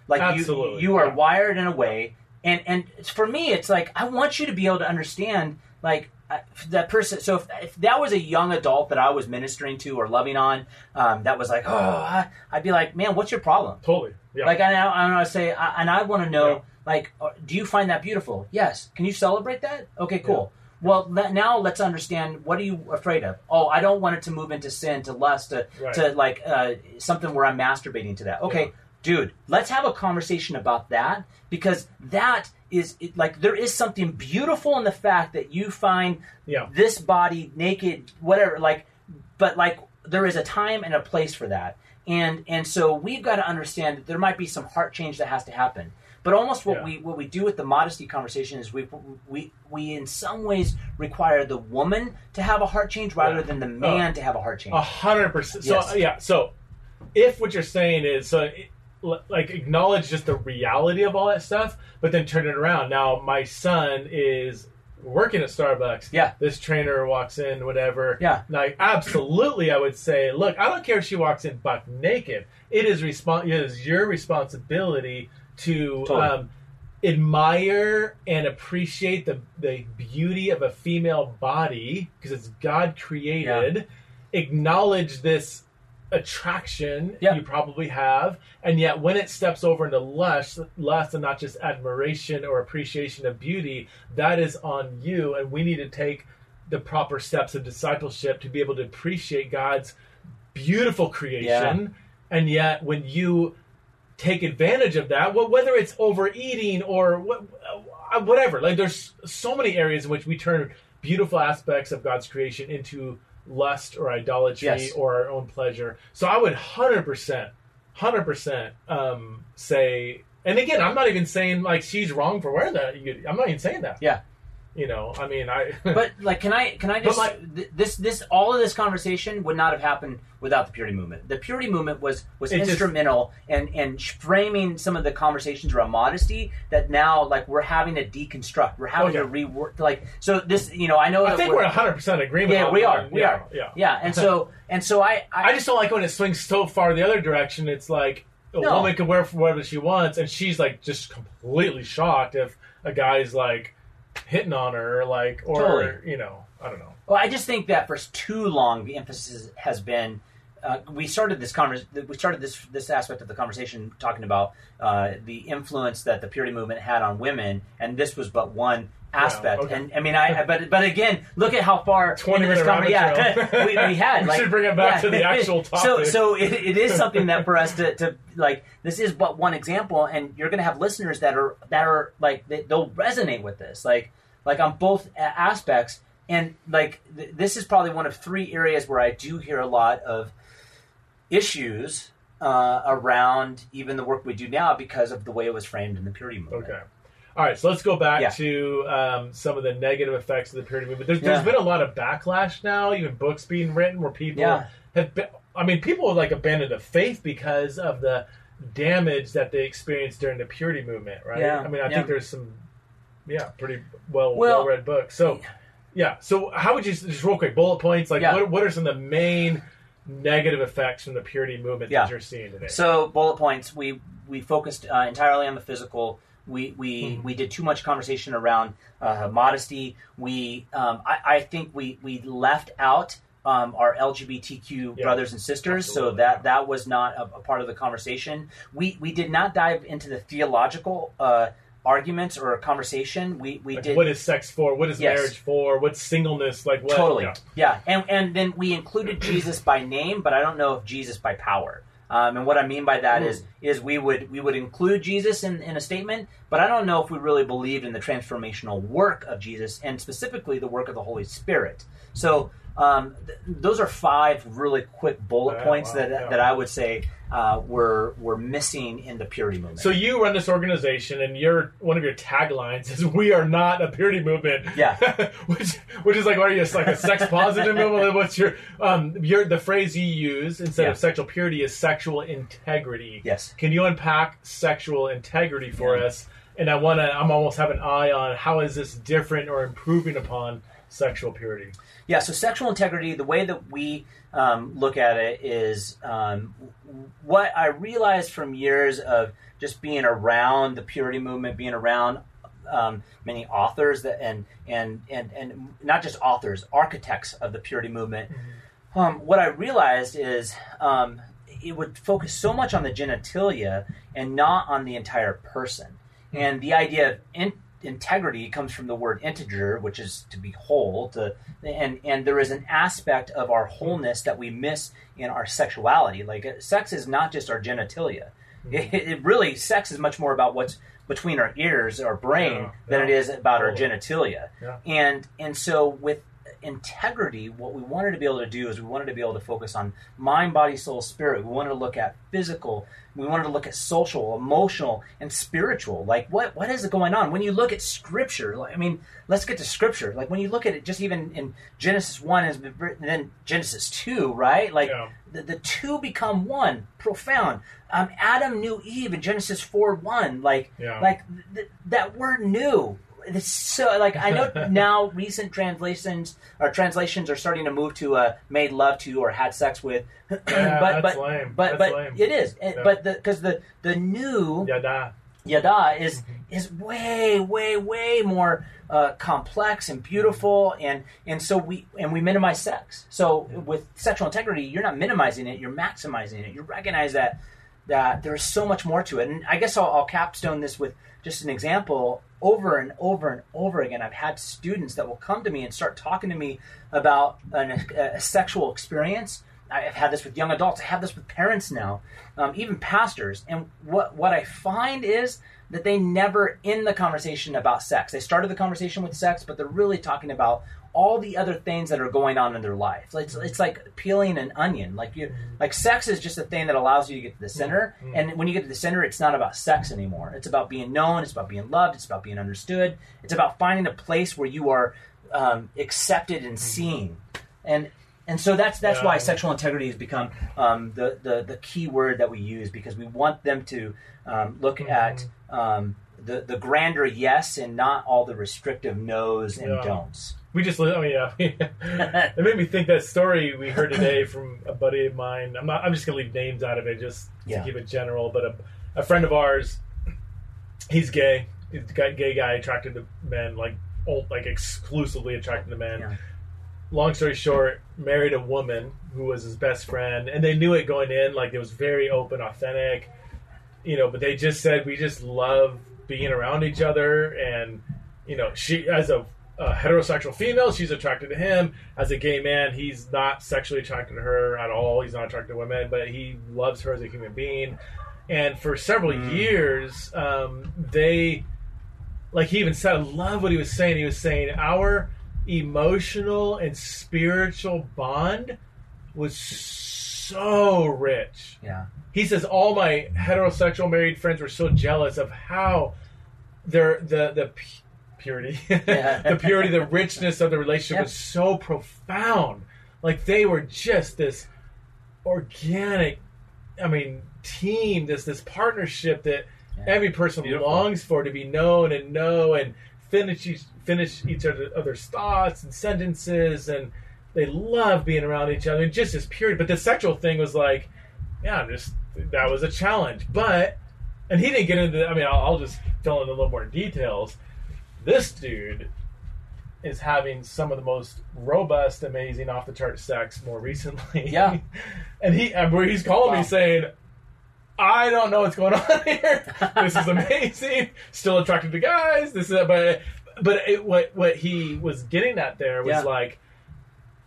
Speaker 2: like you
Speaker 1: Absolutely,
Speaker 2: you are
Speaker 1: yeah.
Speaker 2: wired in a way, and and for me, it's like I want you to be able to understand like. That person. So if, if that was a young adult that I was ministering to or loving on, um, that was like, oh, I, I'd be like, man, what's your problem?
Speaker 1: Totally. Yeah.
Speaker 2: Like I, I to say, I, and I want to know,
Speaker 1: Yeah.
Speaker 2: like, uh, do you find that beautiful? Yes. Can you celebrate that? Okay, cool. Well, let, now let's understand. What are you afraid of? Oh, I don't want it to move into sin, to lust, to,
Speaker 1: Right.
Speaker 2: to like uh, something where I'm masturbating to that. Okay,
Speaker 1: Yeah.
Speaker 2: Dude, let's have a conversation about that because that is it, like there is something beautiful in the fact that you find
Speaker 1: yeah.
Speaker 2: this body naked whatever like but like there is a time and a place for that and and so we've got to understand that there might be some heart change that has to happen but almost what
Speaker 1: Yeah.
Speaker 2: we what we do with the modesty conversation is we we we in some ways require the woman to have a heart change rather
Speaker 1: Yeah.
Speaker 2: than the oh. man to have a heart change
Speaker 1: A hundred percent. So
Speaker 2: Yes.
Speaker 1: yeah. So if what you're saying is so. Like acknowledge just the reality of all that stuff, but then turn it around. Now my son is working at Starbucks.
Speaker 2: Yeah.
Speaker 1: This trainer walks in, whatever.
Speaker 2: Yeah.
Speaker 1: Like absolutely, I would say, look, I don't care if she walks in buck naked. It is respon- It is your responsibility to
Speaker 2: Totally.
Speaker 1: um, admire and appreciate the the beauty of a female body because it's God created. Acknowledge this attraction
Speaker 2: Yeah.
Speaker 1: you probably have, and yet when it steps over into lust, lust and not just admiration or appreciation of beauty, that is on you, and we need to take the proper steps of discipleship to be able to appreciate God's beautiful creation. And yet, when you take advantage of that, wh- whether it's overeating or uh, whatever, like there's so many areas in which we turn beautiful aspects of God's creation into lust or idolatry
Speaker 2: Yes.
Speaker 1: or our own pleasure. So I would hundred percent, hundred percent um, say. And again, I'm not even saying like she's wrong for wearing that. I'm not even saying that.
Speaker 2: Yeah.
Speaker 1: You know, I mean, I.
Speaker 2: but like can i can i just
Speaker 1: like-
Speaker 2: th- this this all of this conversation would not have happened without the purity movement the purity movement was was
Speaker 1: just-
Speaker 2: instrumental in in framing some of the conversations around modesty that now like we're having to deconstruct we're having
Speaker 1: Oh,
Speaker 2: to rework like so this you know i know
Speaker 1: I think we're 100 percent agreement.
Speaker 2: yeah we are we
Speaker 1: yeah,
Speaker 2: are
Speaker 1: Yeah.
Speaker 2: yeah and so and so i i,
Speaker 1: I just don't like when it swings so far the other direction. It's like a
Speaker 2: No.
Speaker 1: woman can wear whatever she wants, and she's like just completely shocked if a guy's like hitting on her, like or
Speaker 2: Totally.
Speaker 1: you know, I don't know.
Speaker 2: Well, I just think that for too long the emphasis has been. Uh, we started this convers- We started this this aspect of the conversation talking about uh, the influence that the purity movement had on women, and this was but one aspect.
Speaker 1: okay.
Speaker 2: And I mean, I but but again, look at how far
Speaker 1: 20
Speaker 2: into this
Speaker 1: minute rabbit
Speaker 2: conver- yeah, we, we had.
Speaker 1: We
Speaker 2: like,
Speaker 1: should bring it back
Speaker 2: yeah.
Speaker 1: to the actual
Speaker 2: So
Speaker 1: topic.
Speaker 2: so it, it is something that for us to, to like this is but one example, and you're going to have listeners that are that are like they, they'll resonate with this, like like on both aspects. And like th- this is probably one of three areas where I do hear a lot of issues uh, around even the work we do now because of the way it was framed in the purity movement.
Speaker 1: Okay. All right, so let's go back
Speaker 2: Yeah.
Speaker 1: to um, some of the negative effects of the purity movement. There's,
Speaker 2: Yeah.
Speaker 1: there's been a lot of backlash now, even books being written where people
Speaker 2: Yeah.
Speaker 1: have been. I mean, people have like abandoned the faith because of the damage that they experienced during the purity movement, right?
Speaker 2: Yeah,
Speaker 1: I mean, I think there's some, yeah, pretty well
Speaker 2: Well-
Speaker 1: well read book. So, yeah. So, how would you just real quick bullet points? Like,
Speaker 2: Yeah.
Speaker 1: what what are some of the main negative effects from the purity movement
Speaker 2: Yeah.
Speaker 1: that you're seeing today?
Speaker 2: So bullet points. We we focused uh, entirely on the physical. We we,
Speaker 1: Mhm.
Speaker 2: we did too much conversation around uh, modesty. We um, I, I think we we left out. Um, our LGBTQ
Speaker 1: Yeah,
Speaker 2: brothers and sisters, so
Speaker 1: absolutely.
Speaker 2: that that was not a, a part of the conversation. We we did not dive into the theological uh, arguments or a conversation. We we
Speaker 1: Like,
Speaker 2: did
Speaker 1: what is sex for? What is
Speaker 2: Yes.
Speaker 1: marriage for? What's singleness like? What?
Speaker 2: totally
Speaker 1: Yeah.
Speaker 2: yeah. and and then we included jesus by name but i don't know if jesus by power um, and what i mean by that
Speaker 1: Hmm.
Speaker 2: is is we would we would include jesus in, in a statement but i don't know if we really believed in the transformational work of jesus and specifically the work of the holy spirit so um, th- those are five really quick bullet
Speaker 1: Yeah,
Speaker 2: points
Speaker 1: wow,
Speaker 2: that,
Speaker 1: yeah.
Speaker 2: that i would say uh, were were missing in the purity movement
Speaker 1: So you run this organization, and your one of your taglines is "We are not a purity movement."
Speaker 2: Yeah.
Speaker 1: which which is like, what are you like a sex positive movement? What's your um your the phrase you use instead
Speaker 2: Yeah.
Speaker 1: of sexual purity is sexual integrity.
Speaker 2: yes
Speaker 1: Can you unpack sexual integrity for
Speaker 2: Yeah.
Speaker 1: us? And I want to. I'm almost have an eye on how is this different or improving upon sexual purity.
Speaker 2: Yeah, so sexual integrity, the way that we um, look at it is um, what I realized from years of just being around the purity movement, being around um, many authors that and and and and not just authors, architects of the purity movement. Um, what I realized is um, it would focus so much on the genitalia and not on the entire person. And the idea of in, integrity comes from the word integer, which is to be whole. To and and there is an aspect of our wholeness that we miss in our sexuality. Like uh, sex is not just our genitalia. It, it really sex is much more about what's between our ears, our brain,
Speaker 1: Yeah,
Speaker 2: than
Speaker 1: yeah.
Speaker 2: it is about our genitalia.
Speaker 1: Yeah.
Speaker 2: And and so with integrity, what we wanted to be able to do is we wanted to be able to focus on mind, body, soul, spirit. We wanted to look at physical. We wanted to look at social, emotional, and spiritual. Like what what is it going on when you look at Scripture? Like, I mean, let's get to Scripture. Like when you look at it, just even in Genesis one and then Genesis two, right? Like
Speaker 1: Yeah.
Speaker 2: the, the two become one. Profound. Um, Adam knew Eve in Genesis four one. Like
Speaker 1: Yeah.
Speaker 2: like th- that word knew. It's so like I know now recent translations or translations are starting to move to uh, made love to or had sex with, but
Speaker 1: that's
Speaker 2: but but but
Speaker 1: lame.
Speaker 2: it is.
Speaker 1: Yeah.
Speaker 2: But the because the the new
Speaker 1: Yada.
Speaker 2: yada is is way way way more uh, complex and beautiful and and so we and we minimize sex so with sexual integrity you're not minimizing it you're maximizing it you recognize that that there's so much more to it and i guess i'll, I'll capstone this with just an example over and over and over again i've had students that will come to me and start talking to me about an, a, sexual experience I've had this with young adults. I have this with parents now, um, even pastors. And what what I find is that they never end the conversation about sex. They started the conversation with sex, but they're really talking about all the other things that are going on in their life. It's, it's like peeling an onion. Like you, like sex is just a thing that allows you to get to the center. And when you get to the center, it's not about sex anymore. It's about being known. It's about being loved. It's about being understood. It's about finding a place where you are um, accepted and seen. And and so that's that's
Speaker 1: Yeah.
Speaker 2: why sexual integrity has become um, the, the the key word that we use because we want them to um, look at um, the the grander yes and not all the restrictive no's and
Speaker 1: Yeah.
Speaker 2: don'ts.
Speaker 1: We just, I mean, oh, yeah. it made me think that story we heard today from a buddy of mine. I'm not. I'm just gonna leave names out of it, just
Speaker 2: Yeah.
Speaker 1: to keep it general. But a, a friend of ours, he's gay. He's a gay guy attracted to men, like old, like exclusively attracted to men.
Speaker 2: Yeah.
Speaker 1: Long story short, married a woman who was his best friend, and they knew it going in. Like it was very open, authentic, you know. But they just said we just love being around each other, and you know, she as a, a heterosexual female, she's attracted to him. As a gay man, he's not sexually attracted to her at all. He's not attracted to women, but he loves her as a human being. And for several
Speaker 2: Mm.
Speaker 1: years, um, they like he even said, I love what he was saying. He was saying our emotional and spiritual bond was so rich.
Speaker 2: Yeah,
Speaker 1: He says all my heterosexual married friends were so jealous of how their the the purity,
Speaker 2: Yeah.
Speaker 1: the purity, the richness of the relationship
Speaker 2: Yeah.
Speaker 1: was so profound. Like they were just this organic, I mean, team. This this partnership that
Speaker 2: Yeah.
Speaker 1: every person
Speaker 2: Beautiful.
Speaker 1: longs for to be known and know and finish each, finish each other, other's thoughts and sentences and they love being around each other and just this purity. But the sexual thing was like, yeah, I'm just that was a challenge. But and he didn't get into. I mean, I'll, I'll just fill in a little more details. This dude is having some of the most robust, amazing, off the chart sex more recently.
Speaker 2: Yeah.
Speaker 1: and he and where he's calling
Speaker 2: Wow.
Speaker 1: me saying, I don't know what's going on here. This is amazing. Still attracted to guys. This is, but but it, what what he was getting at there was
Speaker 2: Yeah.
Speaker 1: like,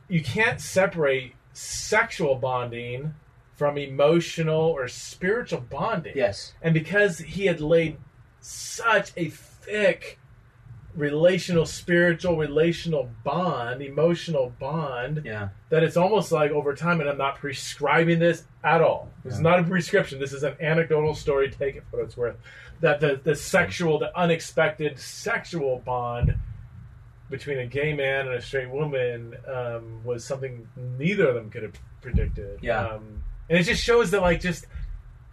Speaker 1: you can't separate sexual bonding from emotional or spiritual bonding.
Speaker 2: Yes.
Speaker 1: And because he had laid such a thick relational, spiritual, relational bond, emotional bond,
Speaker 2: Yeah.
Speaker 1: that it's almost like over time, and I'm not prescribing this at all.
Speaker 2: Yeah.
Speaker 1: not a prescription. This is an anecdotal story. Take it for what it's worth. That the, the sexual, the unexpected sexual bond between a gay man and a straight woman um, was something neither of them could have predicted.
Speaker 2: Yeah.
Speaker 1: Um, and it just shows that, like, just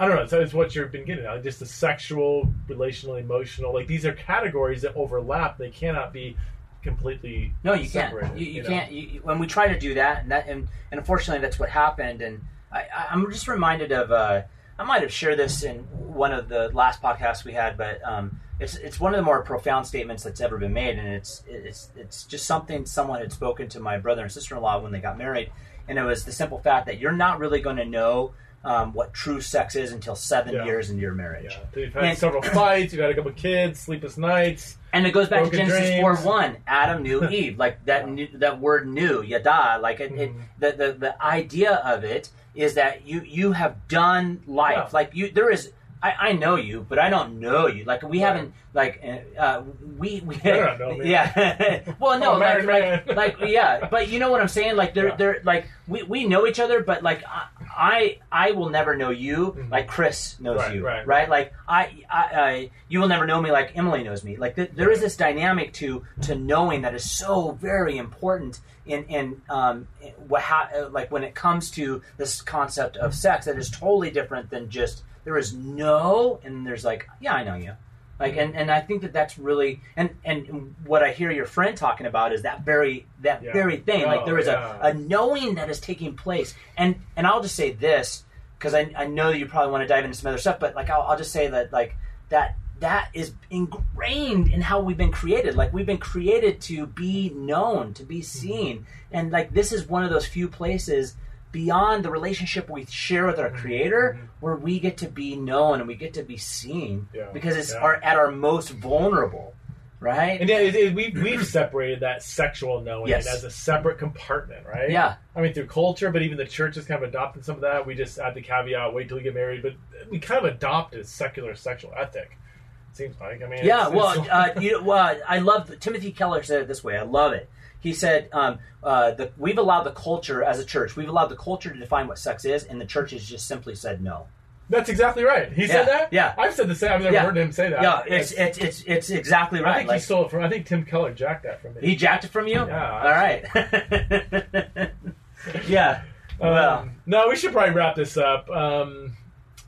Speaker 1: I don't know. It's, it's what you've been getting at. Just the sexual, relational, emotional. Like these are categories that overlap. They cannot be completely
Speaker 2: No, you
Speaker 1: separated,
Speaker 2: can't. You, you,
Speaker 1: know?
Speaker 2: can't. You, you- when we try to do that, and that, and, and unfortunately, that's what happened. And I, I- I'm just reminded of. Uh, I might have shared this in one of the last podcasts we had, but um, it's it's one of the more profound statements that's ever been made, and it's it's it's just something someone had spoken to my brother and sister in law when they got married, and it was the simple fact that you're not really going to know um, what true sex is until seven
Speaker 1: Yeah.
Speaker 2: years into your marriage.
Speaker 1: Yeah, you've had
Speaker 2: And-
Speaker 1: several fights. You've had a couple kids, sleepless nights.
Speaker 2: And it goes back
Speaker 1: Broken
Speaker 2: to Genesis
Speaker 1: dreams.
Speaker 2: four one. Adam knew Eve, like that. That word "knew," yada. Like it, it,
Speaker 1: Mhm.
Speaker 2: the, the the idea of it is that you you have done life.
Speaker 1: Yeah.
Speaker 2: Like you, there is. I, I know you, but I don't know you. Like we
Speaker 1: Right.
Speaker 2: haven't. Like uh, we we.
Speaker 1: Don't know me.
Speaker 2: Yeah. well, no,
Speaker 1: I'm a
Speaker 2: like,
Speaker 1: married man.
Speaker 2: like like yeah, but you know what I'm saying. Like they're
Speaker 1: Yeah.
Speaker 2: they're like we, we know each other, but like I I, I will never know you
Speaker 1: Mhm.
Speaker 2: like Chris knows
Speaker 1: Right,
Speaker 2: you,
Speaker 1: right.
Speaker 2: right? Like I, I, I you will never know me like Emily knows me. Like th- there is this dynamic to to knowing that is so very important in in um what ha- uh, like when it comes to this concept of sex that is totally different than just there is no and there's like yeah I know you. Like and, and I think that that's really and and what I hear your friend talking about is that very that
Speaker 1: Yeah.
Speaker 2: very thing. like
Speaker 1: Oh,
Speaker 2: there is oh,
Speaker 1: yeah.
Speaker 2: a, a knowing that is taking place. And and I'll just say this because I, I know you probably want to dive into some other stuff, but like I'll, I'll just say that like that that is ingrained in how we've been created. Like we've been created to be known, to be seen, and like this is one of those few places beyond the relationship we share with our
Speaker 1: Mhm.
Speaker 2: creator
Speaker 1: Mhm.
Speaker 2: where we get to be known and we get to be seen
Speaker 1: Yeah.
Speaker 2: because it's
Speaker 1: Yeah.
Speaker 2: our at our most vulnerable right
Speaker 1: And yeah, it, it, we, we've separated that sexual knowing
Speaker 2: Yes.
Speaker 1: as a separate compartment, right?
Speaker 2: yeah
Speaker 1: I mean, through culture, but even the church has kind of adopted some of that. We just add the caveat, wait till we get married, but we kind of adopted secular sexual ethic. It seems like. I mean,
Speaker 2: Yeah,
Speaker 1: it's-
Speaker 2: well,
Speaker 1: it's-
Speaker 2: uh, you, well, I love Timothy Keller said it this way. I love it. He said, um, uh, the, "We've allowed the culture as a church. We've allowed the culture to define what sex is, and the church has just simply said no."
Speaker 1: that's exactly right. He said that.
Speaker 2: yeah.
Speaker 1: I've said the same. I've never
Speaker 2: Yeah.
Speaker 1: heard him say that.
Speaker 2: Yeah, it's it's it's it's exactly right.
Speaker 1: I think
Speaker 2: Like,
Speaker 1: he stole it from. I think Tim Keller jacked that from me.
Speaker 2: he jacked it from you.
Speaker 1: Yeah,
Speaker 2: All right. yeah. Well,
Speaker 1: Um, no, we should probably wrap this up. Um,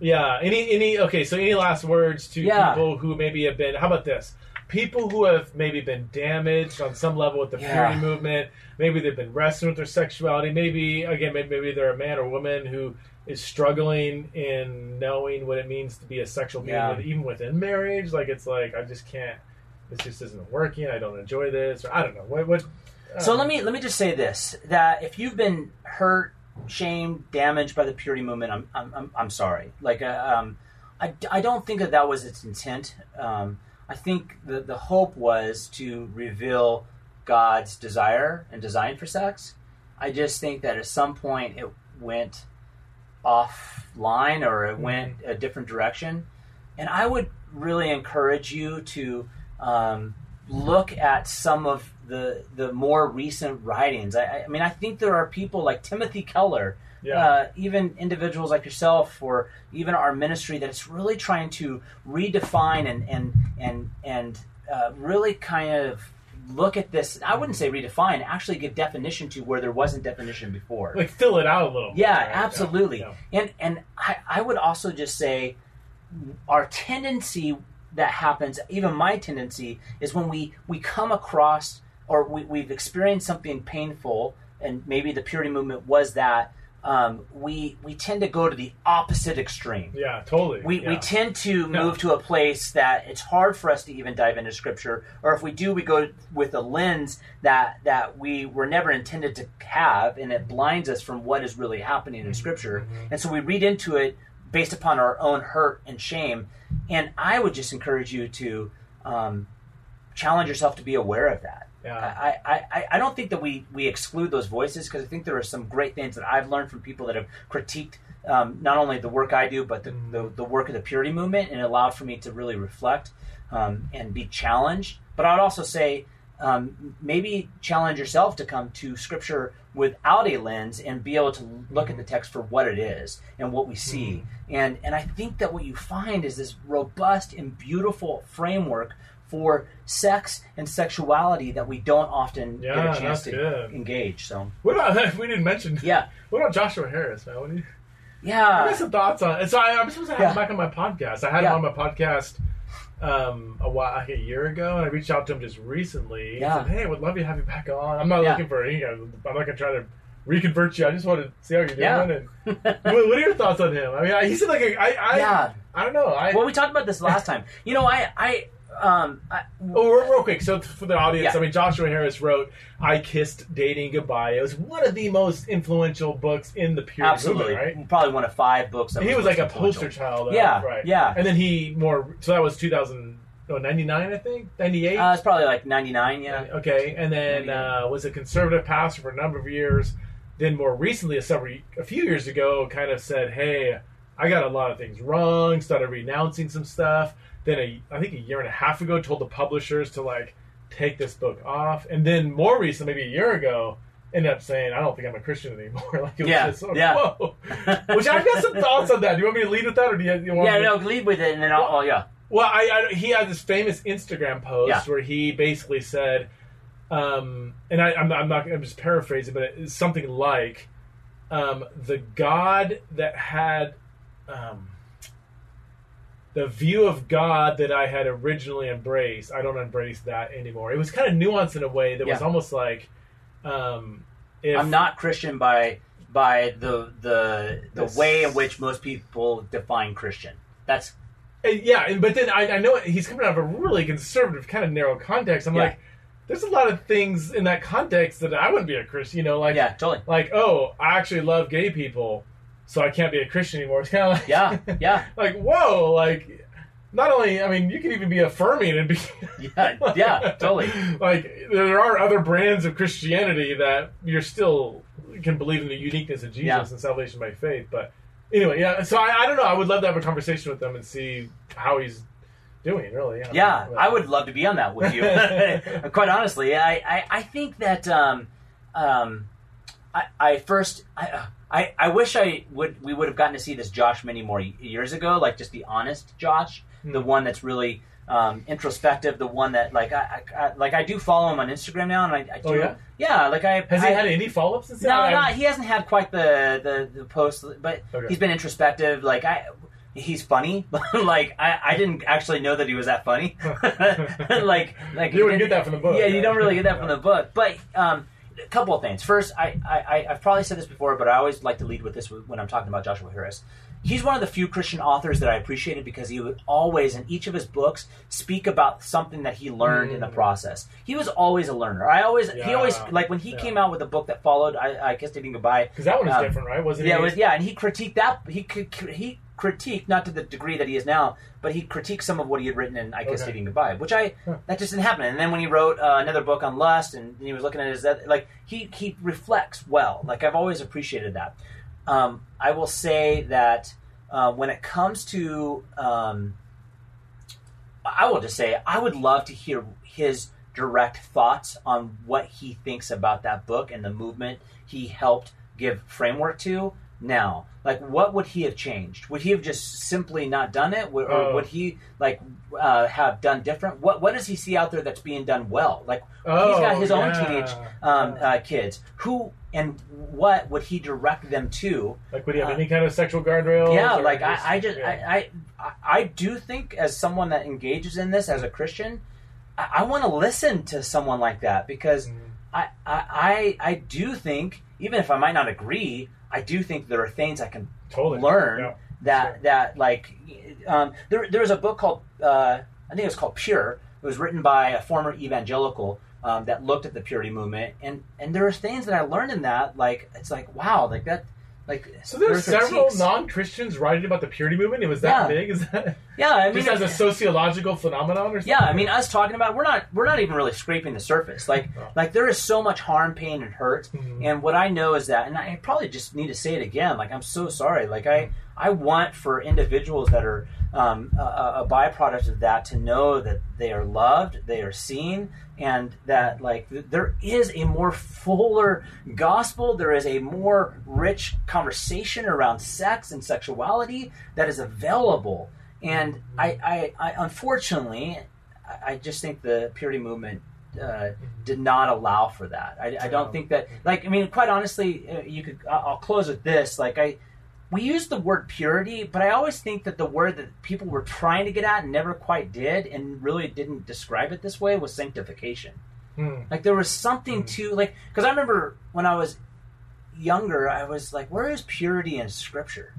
Speaker 1: yeah. Any any okay? So any last words to
Speaker 2: Yeah.
Speaker 1: people who maybe have been? How about this? People who have maybe been damaged on some level with the
Speaker 2: Yeah.
Speaker 1: purity movement. Maybe they've been wrestling with their sexuality. Maybe again, maybe, they're a man or woman who is struggling in knowing what it means to be a sexual being,
Speaker 2: Yeah.
Speaker 1: even within marriage. Like it's like I just can't. This just isn't working. I don't enjoy this. Or I don't know what. what
Speaker 2: So let me let me just say this: that if you've been hurt, shamed, damaged by the purity movement, I'm I'm I'm, I'm sorry. Like, uh, um, I, I don't think that that was its intent. Um, I think the the hope was to reveal God's desire and design for sex. I just think that at some point it went offline or it went a different direction, and I would really encourage you to. Um, look at some of the the more recent writings. I, I mean, I think there are people like Timothy Keller,
Speaker 1: Yeah.
Speaker 2: uh, even individuals like yourself, or even our ministry, that it's really trying to redefine and and and and uh, really kind of look at this. I wouldn't say redefine, actually give definition to where there wasn't definition before.
Speaker 1: like fill it out a little.
Speaker 2: Yeah,
Speaker 1: right?
Speaker 2: absolutely.
Speaker 1: Yeah.
Speaker 2: And and I, I would also just say our tendency that happens, even my tendency, is when we, we come across or we, we've experienced something painful, and maybe the purity movement was that, um, we we tend to go to the opposite extreme.
Speaker 1: Yeah, totally.
Speaker 2: We,
Speaker 1: yeah.
Speaker 2: we tend to move to a place that it's hard for us to even dive into scripture, or if we do, we go with a lens that that we were never intended to have, and it blinds us from what is really happening in scripture. And so we read into it based upon our own hurt and shame. And I would just encourage you to um, challenge yourself to be aware of that.
Speaker 1: Yeah.
Speaker 2: I, I, I, don't think that we, we exclude those voices because I think there are some great things that I've learned from people that have critiqued um, not only the work I do, but the, the, the work of the purity movement, and it allowed for me to really reflect um, and be challenged. But I would also say um, maybe challenge yourself to come to Scripture without a lens and be able to look at the text for what it is and what we see. And and I think that what you find is this robust and beautiful framework for sex and sexuality that we don't often get a chance to
Speaker 1: good.
Speaker 2: engage. So
Speaker 1: What about if we didn't mention?
Speaker 2: yeah,
Speaker 1: What about Joshua Harris, man? What do you,
Speaker 2: yeah,
Speaker 1: got some thoughts on it. So I, I'm supposed to have
Speaker 2: Yeah.
Speaker 1: him back on my podcast. I had
Speaker 2: Yeah.
Speaker 1: him on my podcast um, a while, like a year ago, and I reached out to him just recently.
Speaker 2: Yeah.
Speaker 1: Said, "Hey, I would love to have you back on. I'm not
Speaker 2: Yeah.
Speaker 1: looking for any. I'm not gonna try to reconvert you. I just want to see how you're doing."
Speaker 2: Yeah.
Speaker 1: And what, what are your thoughts on him? I mean, I, he said like a, I, I,
Speaker 2: Yeah.
Speaker 1: I don't know. I
Speaker 2: well, we talked about this last time. You know, I, I, um, I,
Speaker 1: Oh, real, real quick. So for the audience,
Speaker 2: Yeah.
Speaker 1: I mean, Joshua Harris wrote "I Kissed Dating Goodbye." It was one of the most influential books in the period
Speaker 2: absolutely,
Speaker 1: movement, right?
Speaker 2: probably one of five books.
Speaker 1: He was like a poster child. Of,
Speaker 2: Yeah,
Speaker 1: right.
Speaker 2: yeah.
Speaker 1: And then he more. So that was 2000, oh, 99, I think, ninety eight.
Speaker 2: Uh, it's probably like ninety nine. Yeah,
Speaker 1: okay, and then uh, was a conservative pastor for a number of years. Then more recently, a several a few years ago, kind of said, "Hey, I got a lot of things wrong." Started renouncing some stuff. Then a, I think a year and a half ago, told the publishers to like take this book off. And then more recently, maybe a year ago, ended up saying, "I don't think I'm a Christian anymore." like it was
Speaker 2: Yeah,
Speaker 1: just so,
Speaker 2: yeah.
Speaker 1: whoa. Which I've got some thoughts on that. Do you want me to lead with that, or do you, you want
Speaker 2: yeah.
Speaker 1: me to-
Speaker 2: No, lead with it, and then I'll, oh yeah,
Speaker 1: well, I, I he had this famous Instagram post
Speaker 2: Yeah.
Speaker 1: where he basically said, um, and I, I'm, not- I'm not, I'm just paraphrasing, but it's something like, um, the God that had, um, the view of God that I had originally embraced, I don't embrace that anymore. It was kind of nuanced in a way that was almost like, um, if
Speaker 2: I'm not Christian by by the the the
Speaker 1: This-
Speaker 2: way in which most people define Christian. That's
Speaker 1: And yeah, and, but then I, I know he's coming out of a really conservative, kind of narrow context. I'm
Speaker 2: Yeah.
Speaker 1: like, there's a lot of things in that context that I wouldn't be a Christian. You know, like
Speaker 2: yeah, totally.
Speaker 1: like oh, I actually love gay people, so I can't be a Christian anymore. It's kind of like
Speaker 2: Yeah, yeah,
Speaker 1: like whoa, like not only I mean you can even be affirming and be
Speaker 2: yeah, yeah, totally.
Speaker 1: like there are other brands of Christianity that you're still can believe in the uniqueness of Jesus
Speaker 2: Yeah.
Speaker 1: and salvation by faith. But anyway, yeah. So I, I don't know. I would love to have a conversation with them and see how he's doing. Really, yeah.
Speaker 2: I would love to be on that with you. Quite honestly, I, I, I think that um, um, I, I first I, I I wish I would we would have gotten to see this Josh many more years ago, like just the honest Josh, the
Speaker 1: Hmm.
Speaker 2: one that's really um, introspective, the one that like I, I, I like I do follow him on Instagram now, and I, I do,
Speaker 1: Oh, yeah?
Speaker 2: like I
Speaker 1: Has
Speaker 2: I,
Speaker 1: he had any follow ups since
Speaker 2: no, no, he hasn't had quite the the, the post, but
Speaker 1: Okay.
Speaker 2: he's been introspective. Like I, he's funny. like I, I didn't actually know that he was that funny. like like
Speaker 1: You wouldn't get that from the book.
Speaker 2: Yeah, you don't really get that from the book. But um, a couple of things. First, I, I I've probably said this before, but I always like to lead with this when I'm talking about Joshua Harris. He's one of the few Christian authors that I appreciated because he would always, in each of his books, speak about something that he learned in the
Speaker 1: Mm.
Speaker 2: process. He was always a learner. I always, he always, like when he
Speaker 1: Yeah.
Speaker 2: came out with the book that followed, I, I Kissed Dating Goodbye.
Speaker 1: Because that one was
Speaker 2: Um,
Speaker 1: different, right? Wasn't
Speaker 2: Yeah,
Speaker 1: it?
Speaker 2: it was, yeah, and he critiqued that. He he critiqued not to the degree that he is now, but he critiqued some of what he had written in "I Kissed
Speaker 1: Okay.
Speaker 2: Dating Goodbye," which I
Speaker 1: Huh.
Speaker 2: that just didn't happen. And then when he wrote uh, another book on lust, and he was looking at his that like he he reflects well. Like I've always appreciated that. Um, I will say that uh, when it comes to um, I will just say I would love to hear his direct thoughts on what he thinks about that book and the movement he helped give framework to. Now, like, what would he have changed? Would he have just simply not done it, or
Speaker 1: Oh.
Speaker 2: would he like uh, have done different? What What does he see out there that's being done well? Like,
Speaker 1: Oh,
Speaker 2: he's got his own teenage um, uh, kids. Who and what would he direct them to?
Speaker 1: like, would he have
Speaker 2: uh,
Speaker 1: any kind of sexual guardrails?
Speaker 2: Yeah, like I, I just
Speaker 1: yeah.
Speaker 2: I, I I I do think as someone that engages in this as a Christian, I, I want to listen to someone like that because
Speaker 1: Mm.
Speaker 2: I, I I do think even if I might not agree, I do think there are things I can
Speaker 1: totally
Speaker 2: learn
Speaker 1: Yeah.
Speaker 2: that
Speaker 1: sure.
Speaker 2: that like um, there there was a book called uh, I think it was called Pure. It was written by a former evangelical um, that looked at the purity movement, and and there are things that I learned in that. Like it's like wow, like that Like
Speaker 1: So there's
Speaker 2: there are
Speaker 1: several
Speaker 2: critiques.
Speaker 1: non-Christians writing about the purity movement. It was that
Speaker 2: Yeah.
Speaker 1: big? Is that
Speaker 2: Yeah, I mean,
Speaker 1: just as a sociological phenomenon or something?
Speaker 2: Yeah, I mean, us talking about we're not we're not even really scraping the surface. Like
Speaker 1: Oh.
Speaker 2: like there is so much harm, pain, and hurt.
Speaker 1: Mhm.
Speaker 2: And what I know is that, and I probably just need to say it again. Like I'm so sorry. Like I I want for individuals that are um, a, a byproduct of that to know that they are loved, they are seen, and that like th- there is a more fuller gospel. There is a more rich conversation around sex and sexuality that is available. And I, I, I unfortunately, I- just think the purity movement uh, did not allow for that. I, I don't think that, like, I mean, quite honestly, uh, you could. I'll close with this. Like, I, we use the word purity, but I always think that the word that people were trying to get at and never quite did, and really didn't describe it this way, was sanctification.
Speaker 1: Hmm.
Speaker 2: Like, there was something
Speaker 1: Mm.
Speaker 2: to like, because I remember when I was younger, I was like, where is purity in Scripture?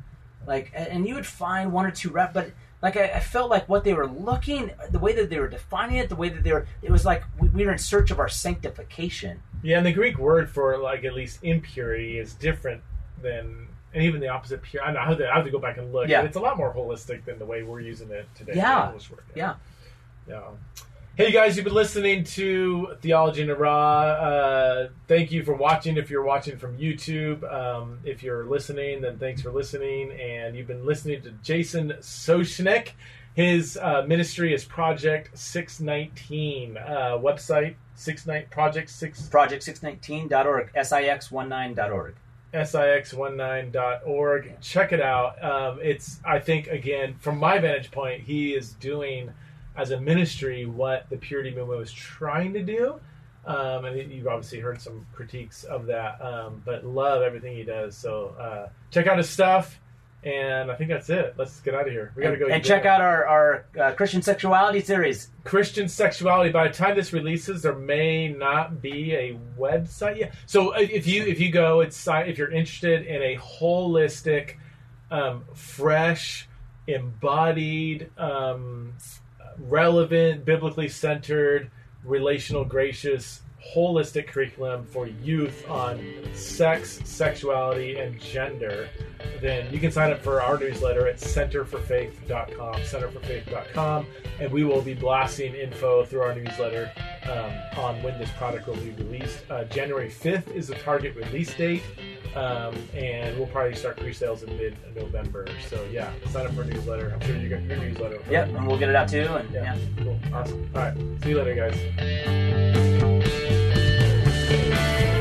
Speaker 2: Like, and you would find one or two rep, but like I, I felt like what they were looking, the way that they were defining it, the way that they were, it was like we, we were in search of our sanctification.
Speaker 1: Yeah, and the Greek word for like at least impurity is different than, and even the opposite pure. I, know, I, have to, I have to go back and look.
Speaker 2: Yeah.
Speaker 1: it's a lot more holistic than the way we're using it today.
Speaker 2: Yeah. Yeah.
Speaker 1: Yeah. Hey, guys, you've been listening to Theology in the Raw. Uh, thank you for watching. If you're watching from YouTube, um, if you're listening, then thanks for listening. And you've been listening to Jason Soucinek. His uh, ministry is Project Six19. Uh, website, six nine Project 6
Speaker 2: Project619.org, SIX19.org.
Speaker 1: six19.org. Check it out. Um, it's, I think, again, from my vantage point, he is doing as a ministry what the purity movement was trying to do. Um, and you've obviously heard some critiques of that, um, but love everything he does. So uh, check out his stuff. And I think that's it. Let's get out of here. We got to
Speaker 2: And,
Speaker 1: go.
Speaker 2: and check
Speaker 1: dinner.
Speaker 2: out our, our uh, Christian sexuality series.
Speaker 1: Christian sexuality. By the time this releases, there may not be a website yet. So uh, if you if you go, it's if you're interested in a holistic, um, fresh, embodied, um, relevant, biblically centered, relational, gracious, holistic curriculum for youth on sex, sexuality, and gender, then you can sign up for our newsletter at centerforfaith.com, centerforfaith.com, and we will be blasting info through our newsletter um, on when this product will be released. Uh, January 5th is the target release date, um, and we'll probably start pre-sales in mid-November. So yeah, sign up for a newsletter. I'm sure you got your newsletter.
Speaker 2: Yep, and we'll get it out too. And
Speaker 1: Yeah.
Speaker 2: yeah.
Speaker 1: Cool. Awesome. All right. See you later, guys. Música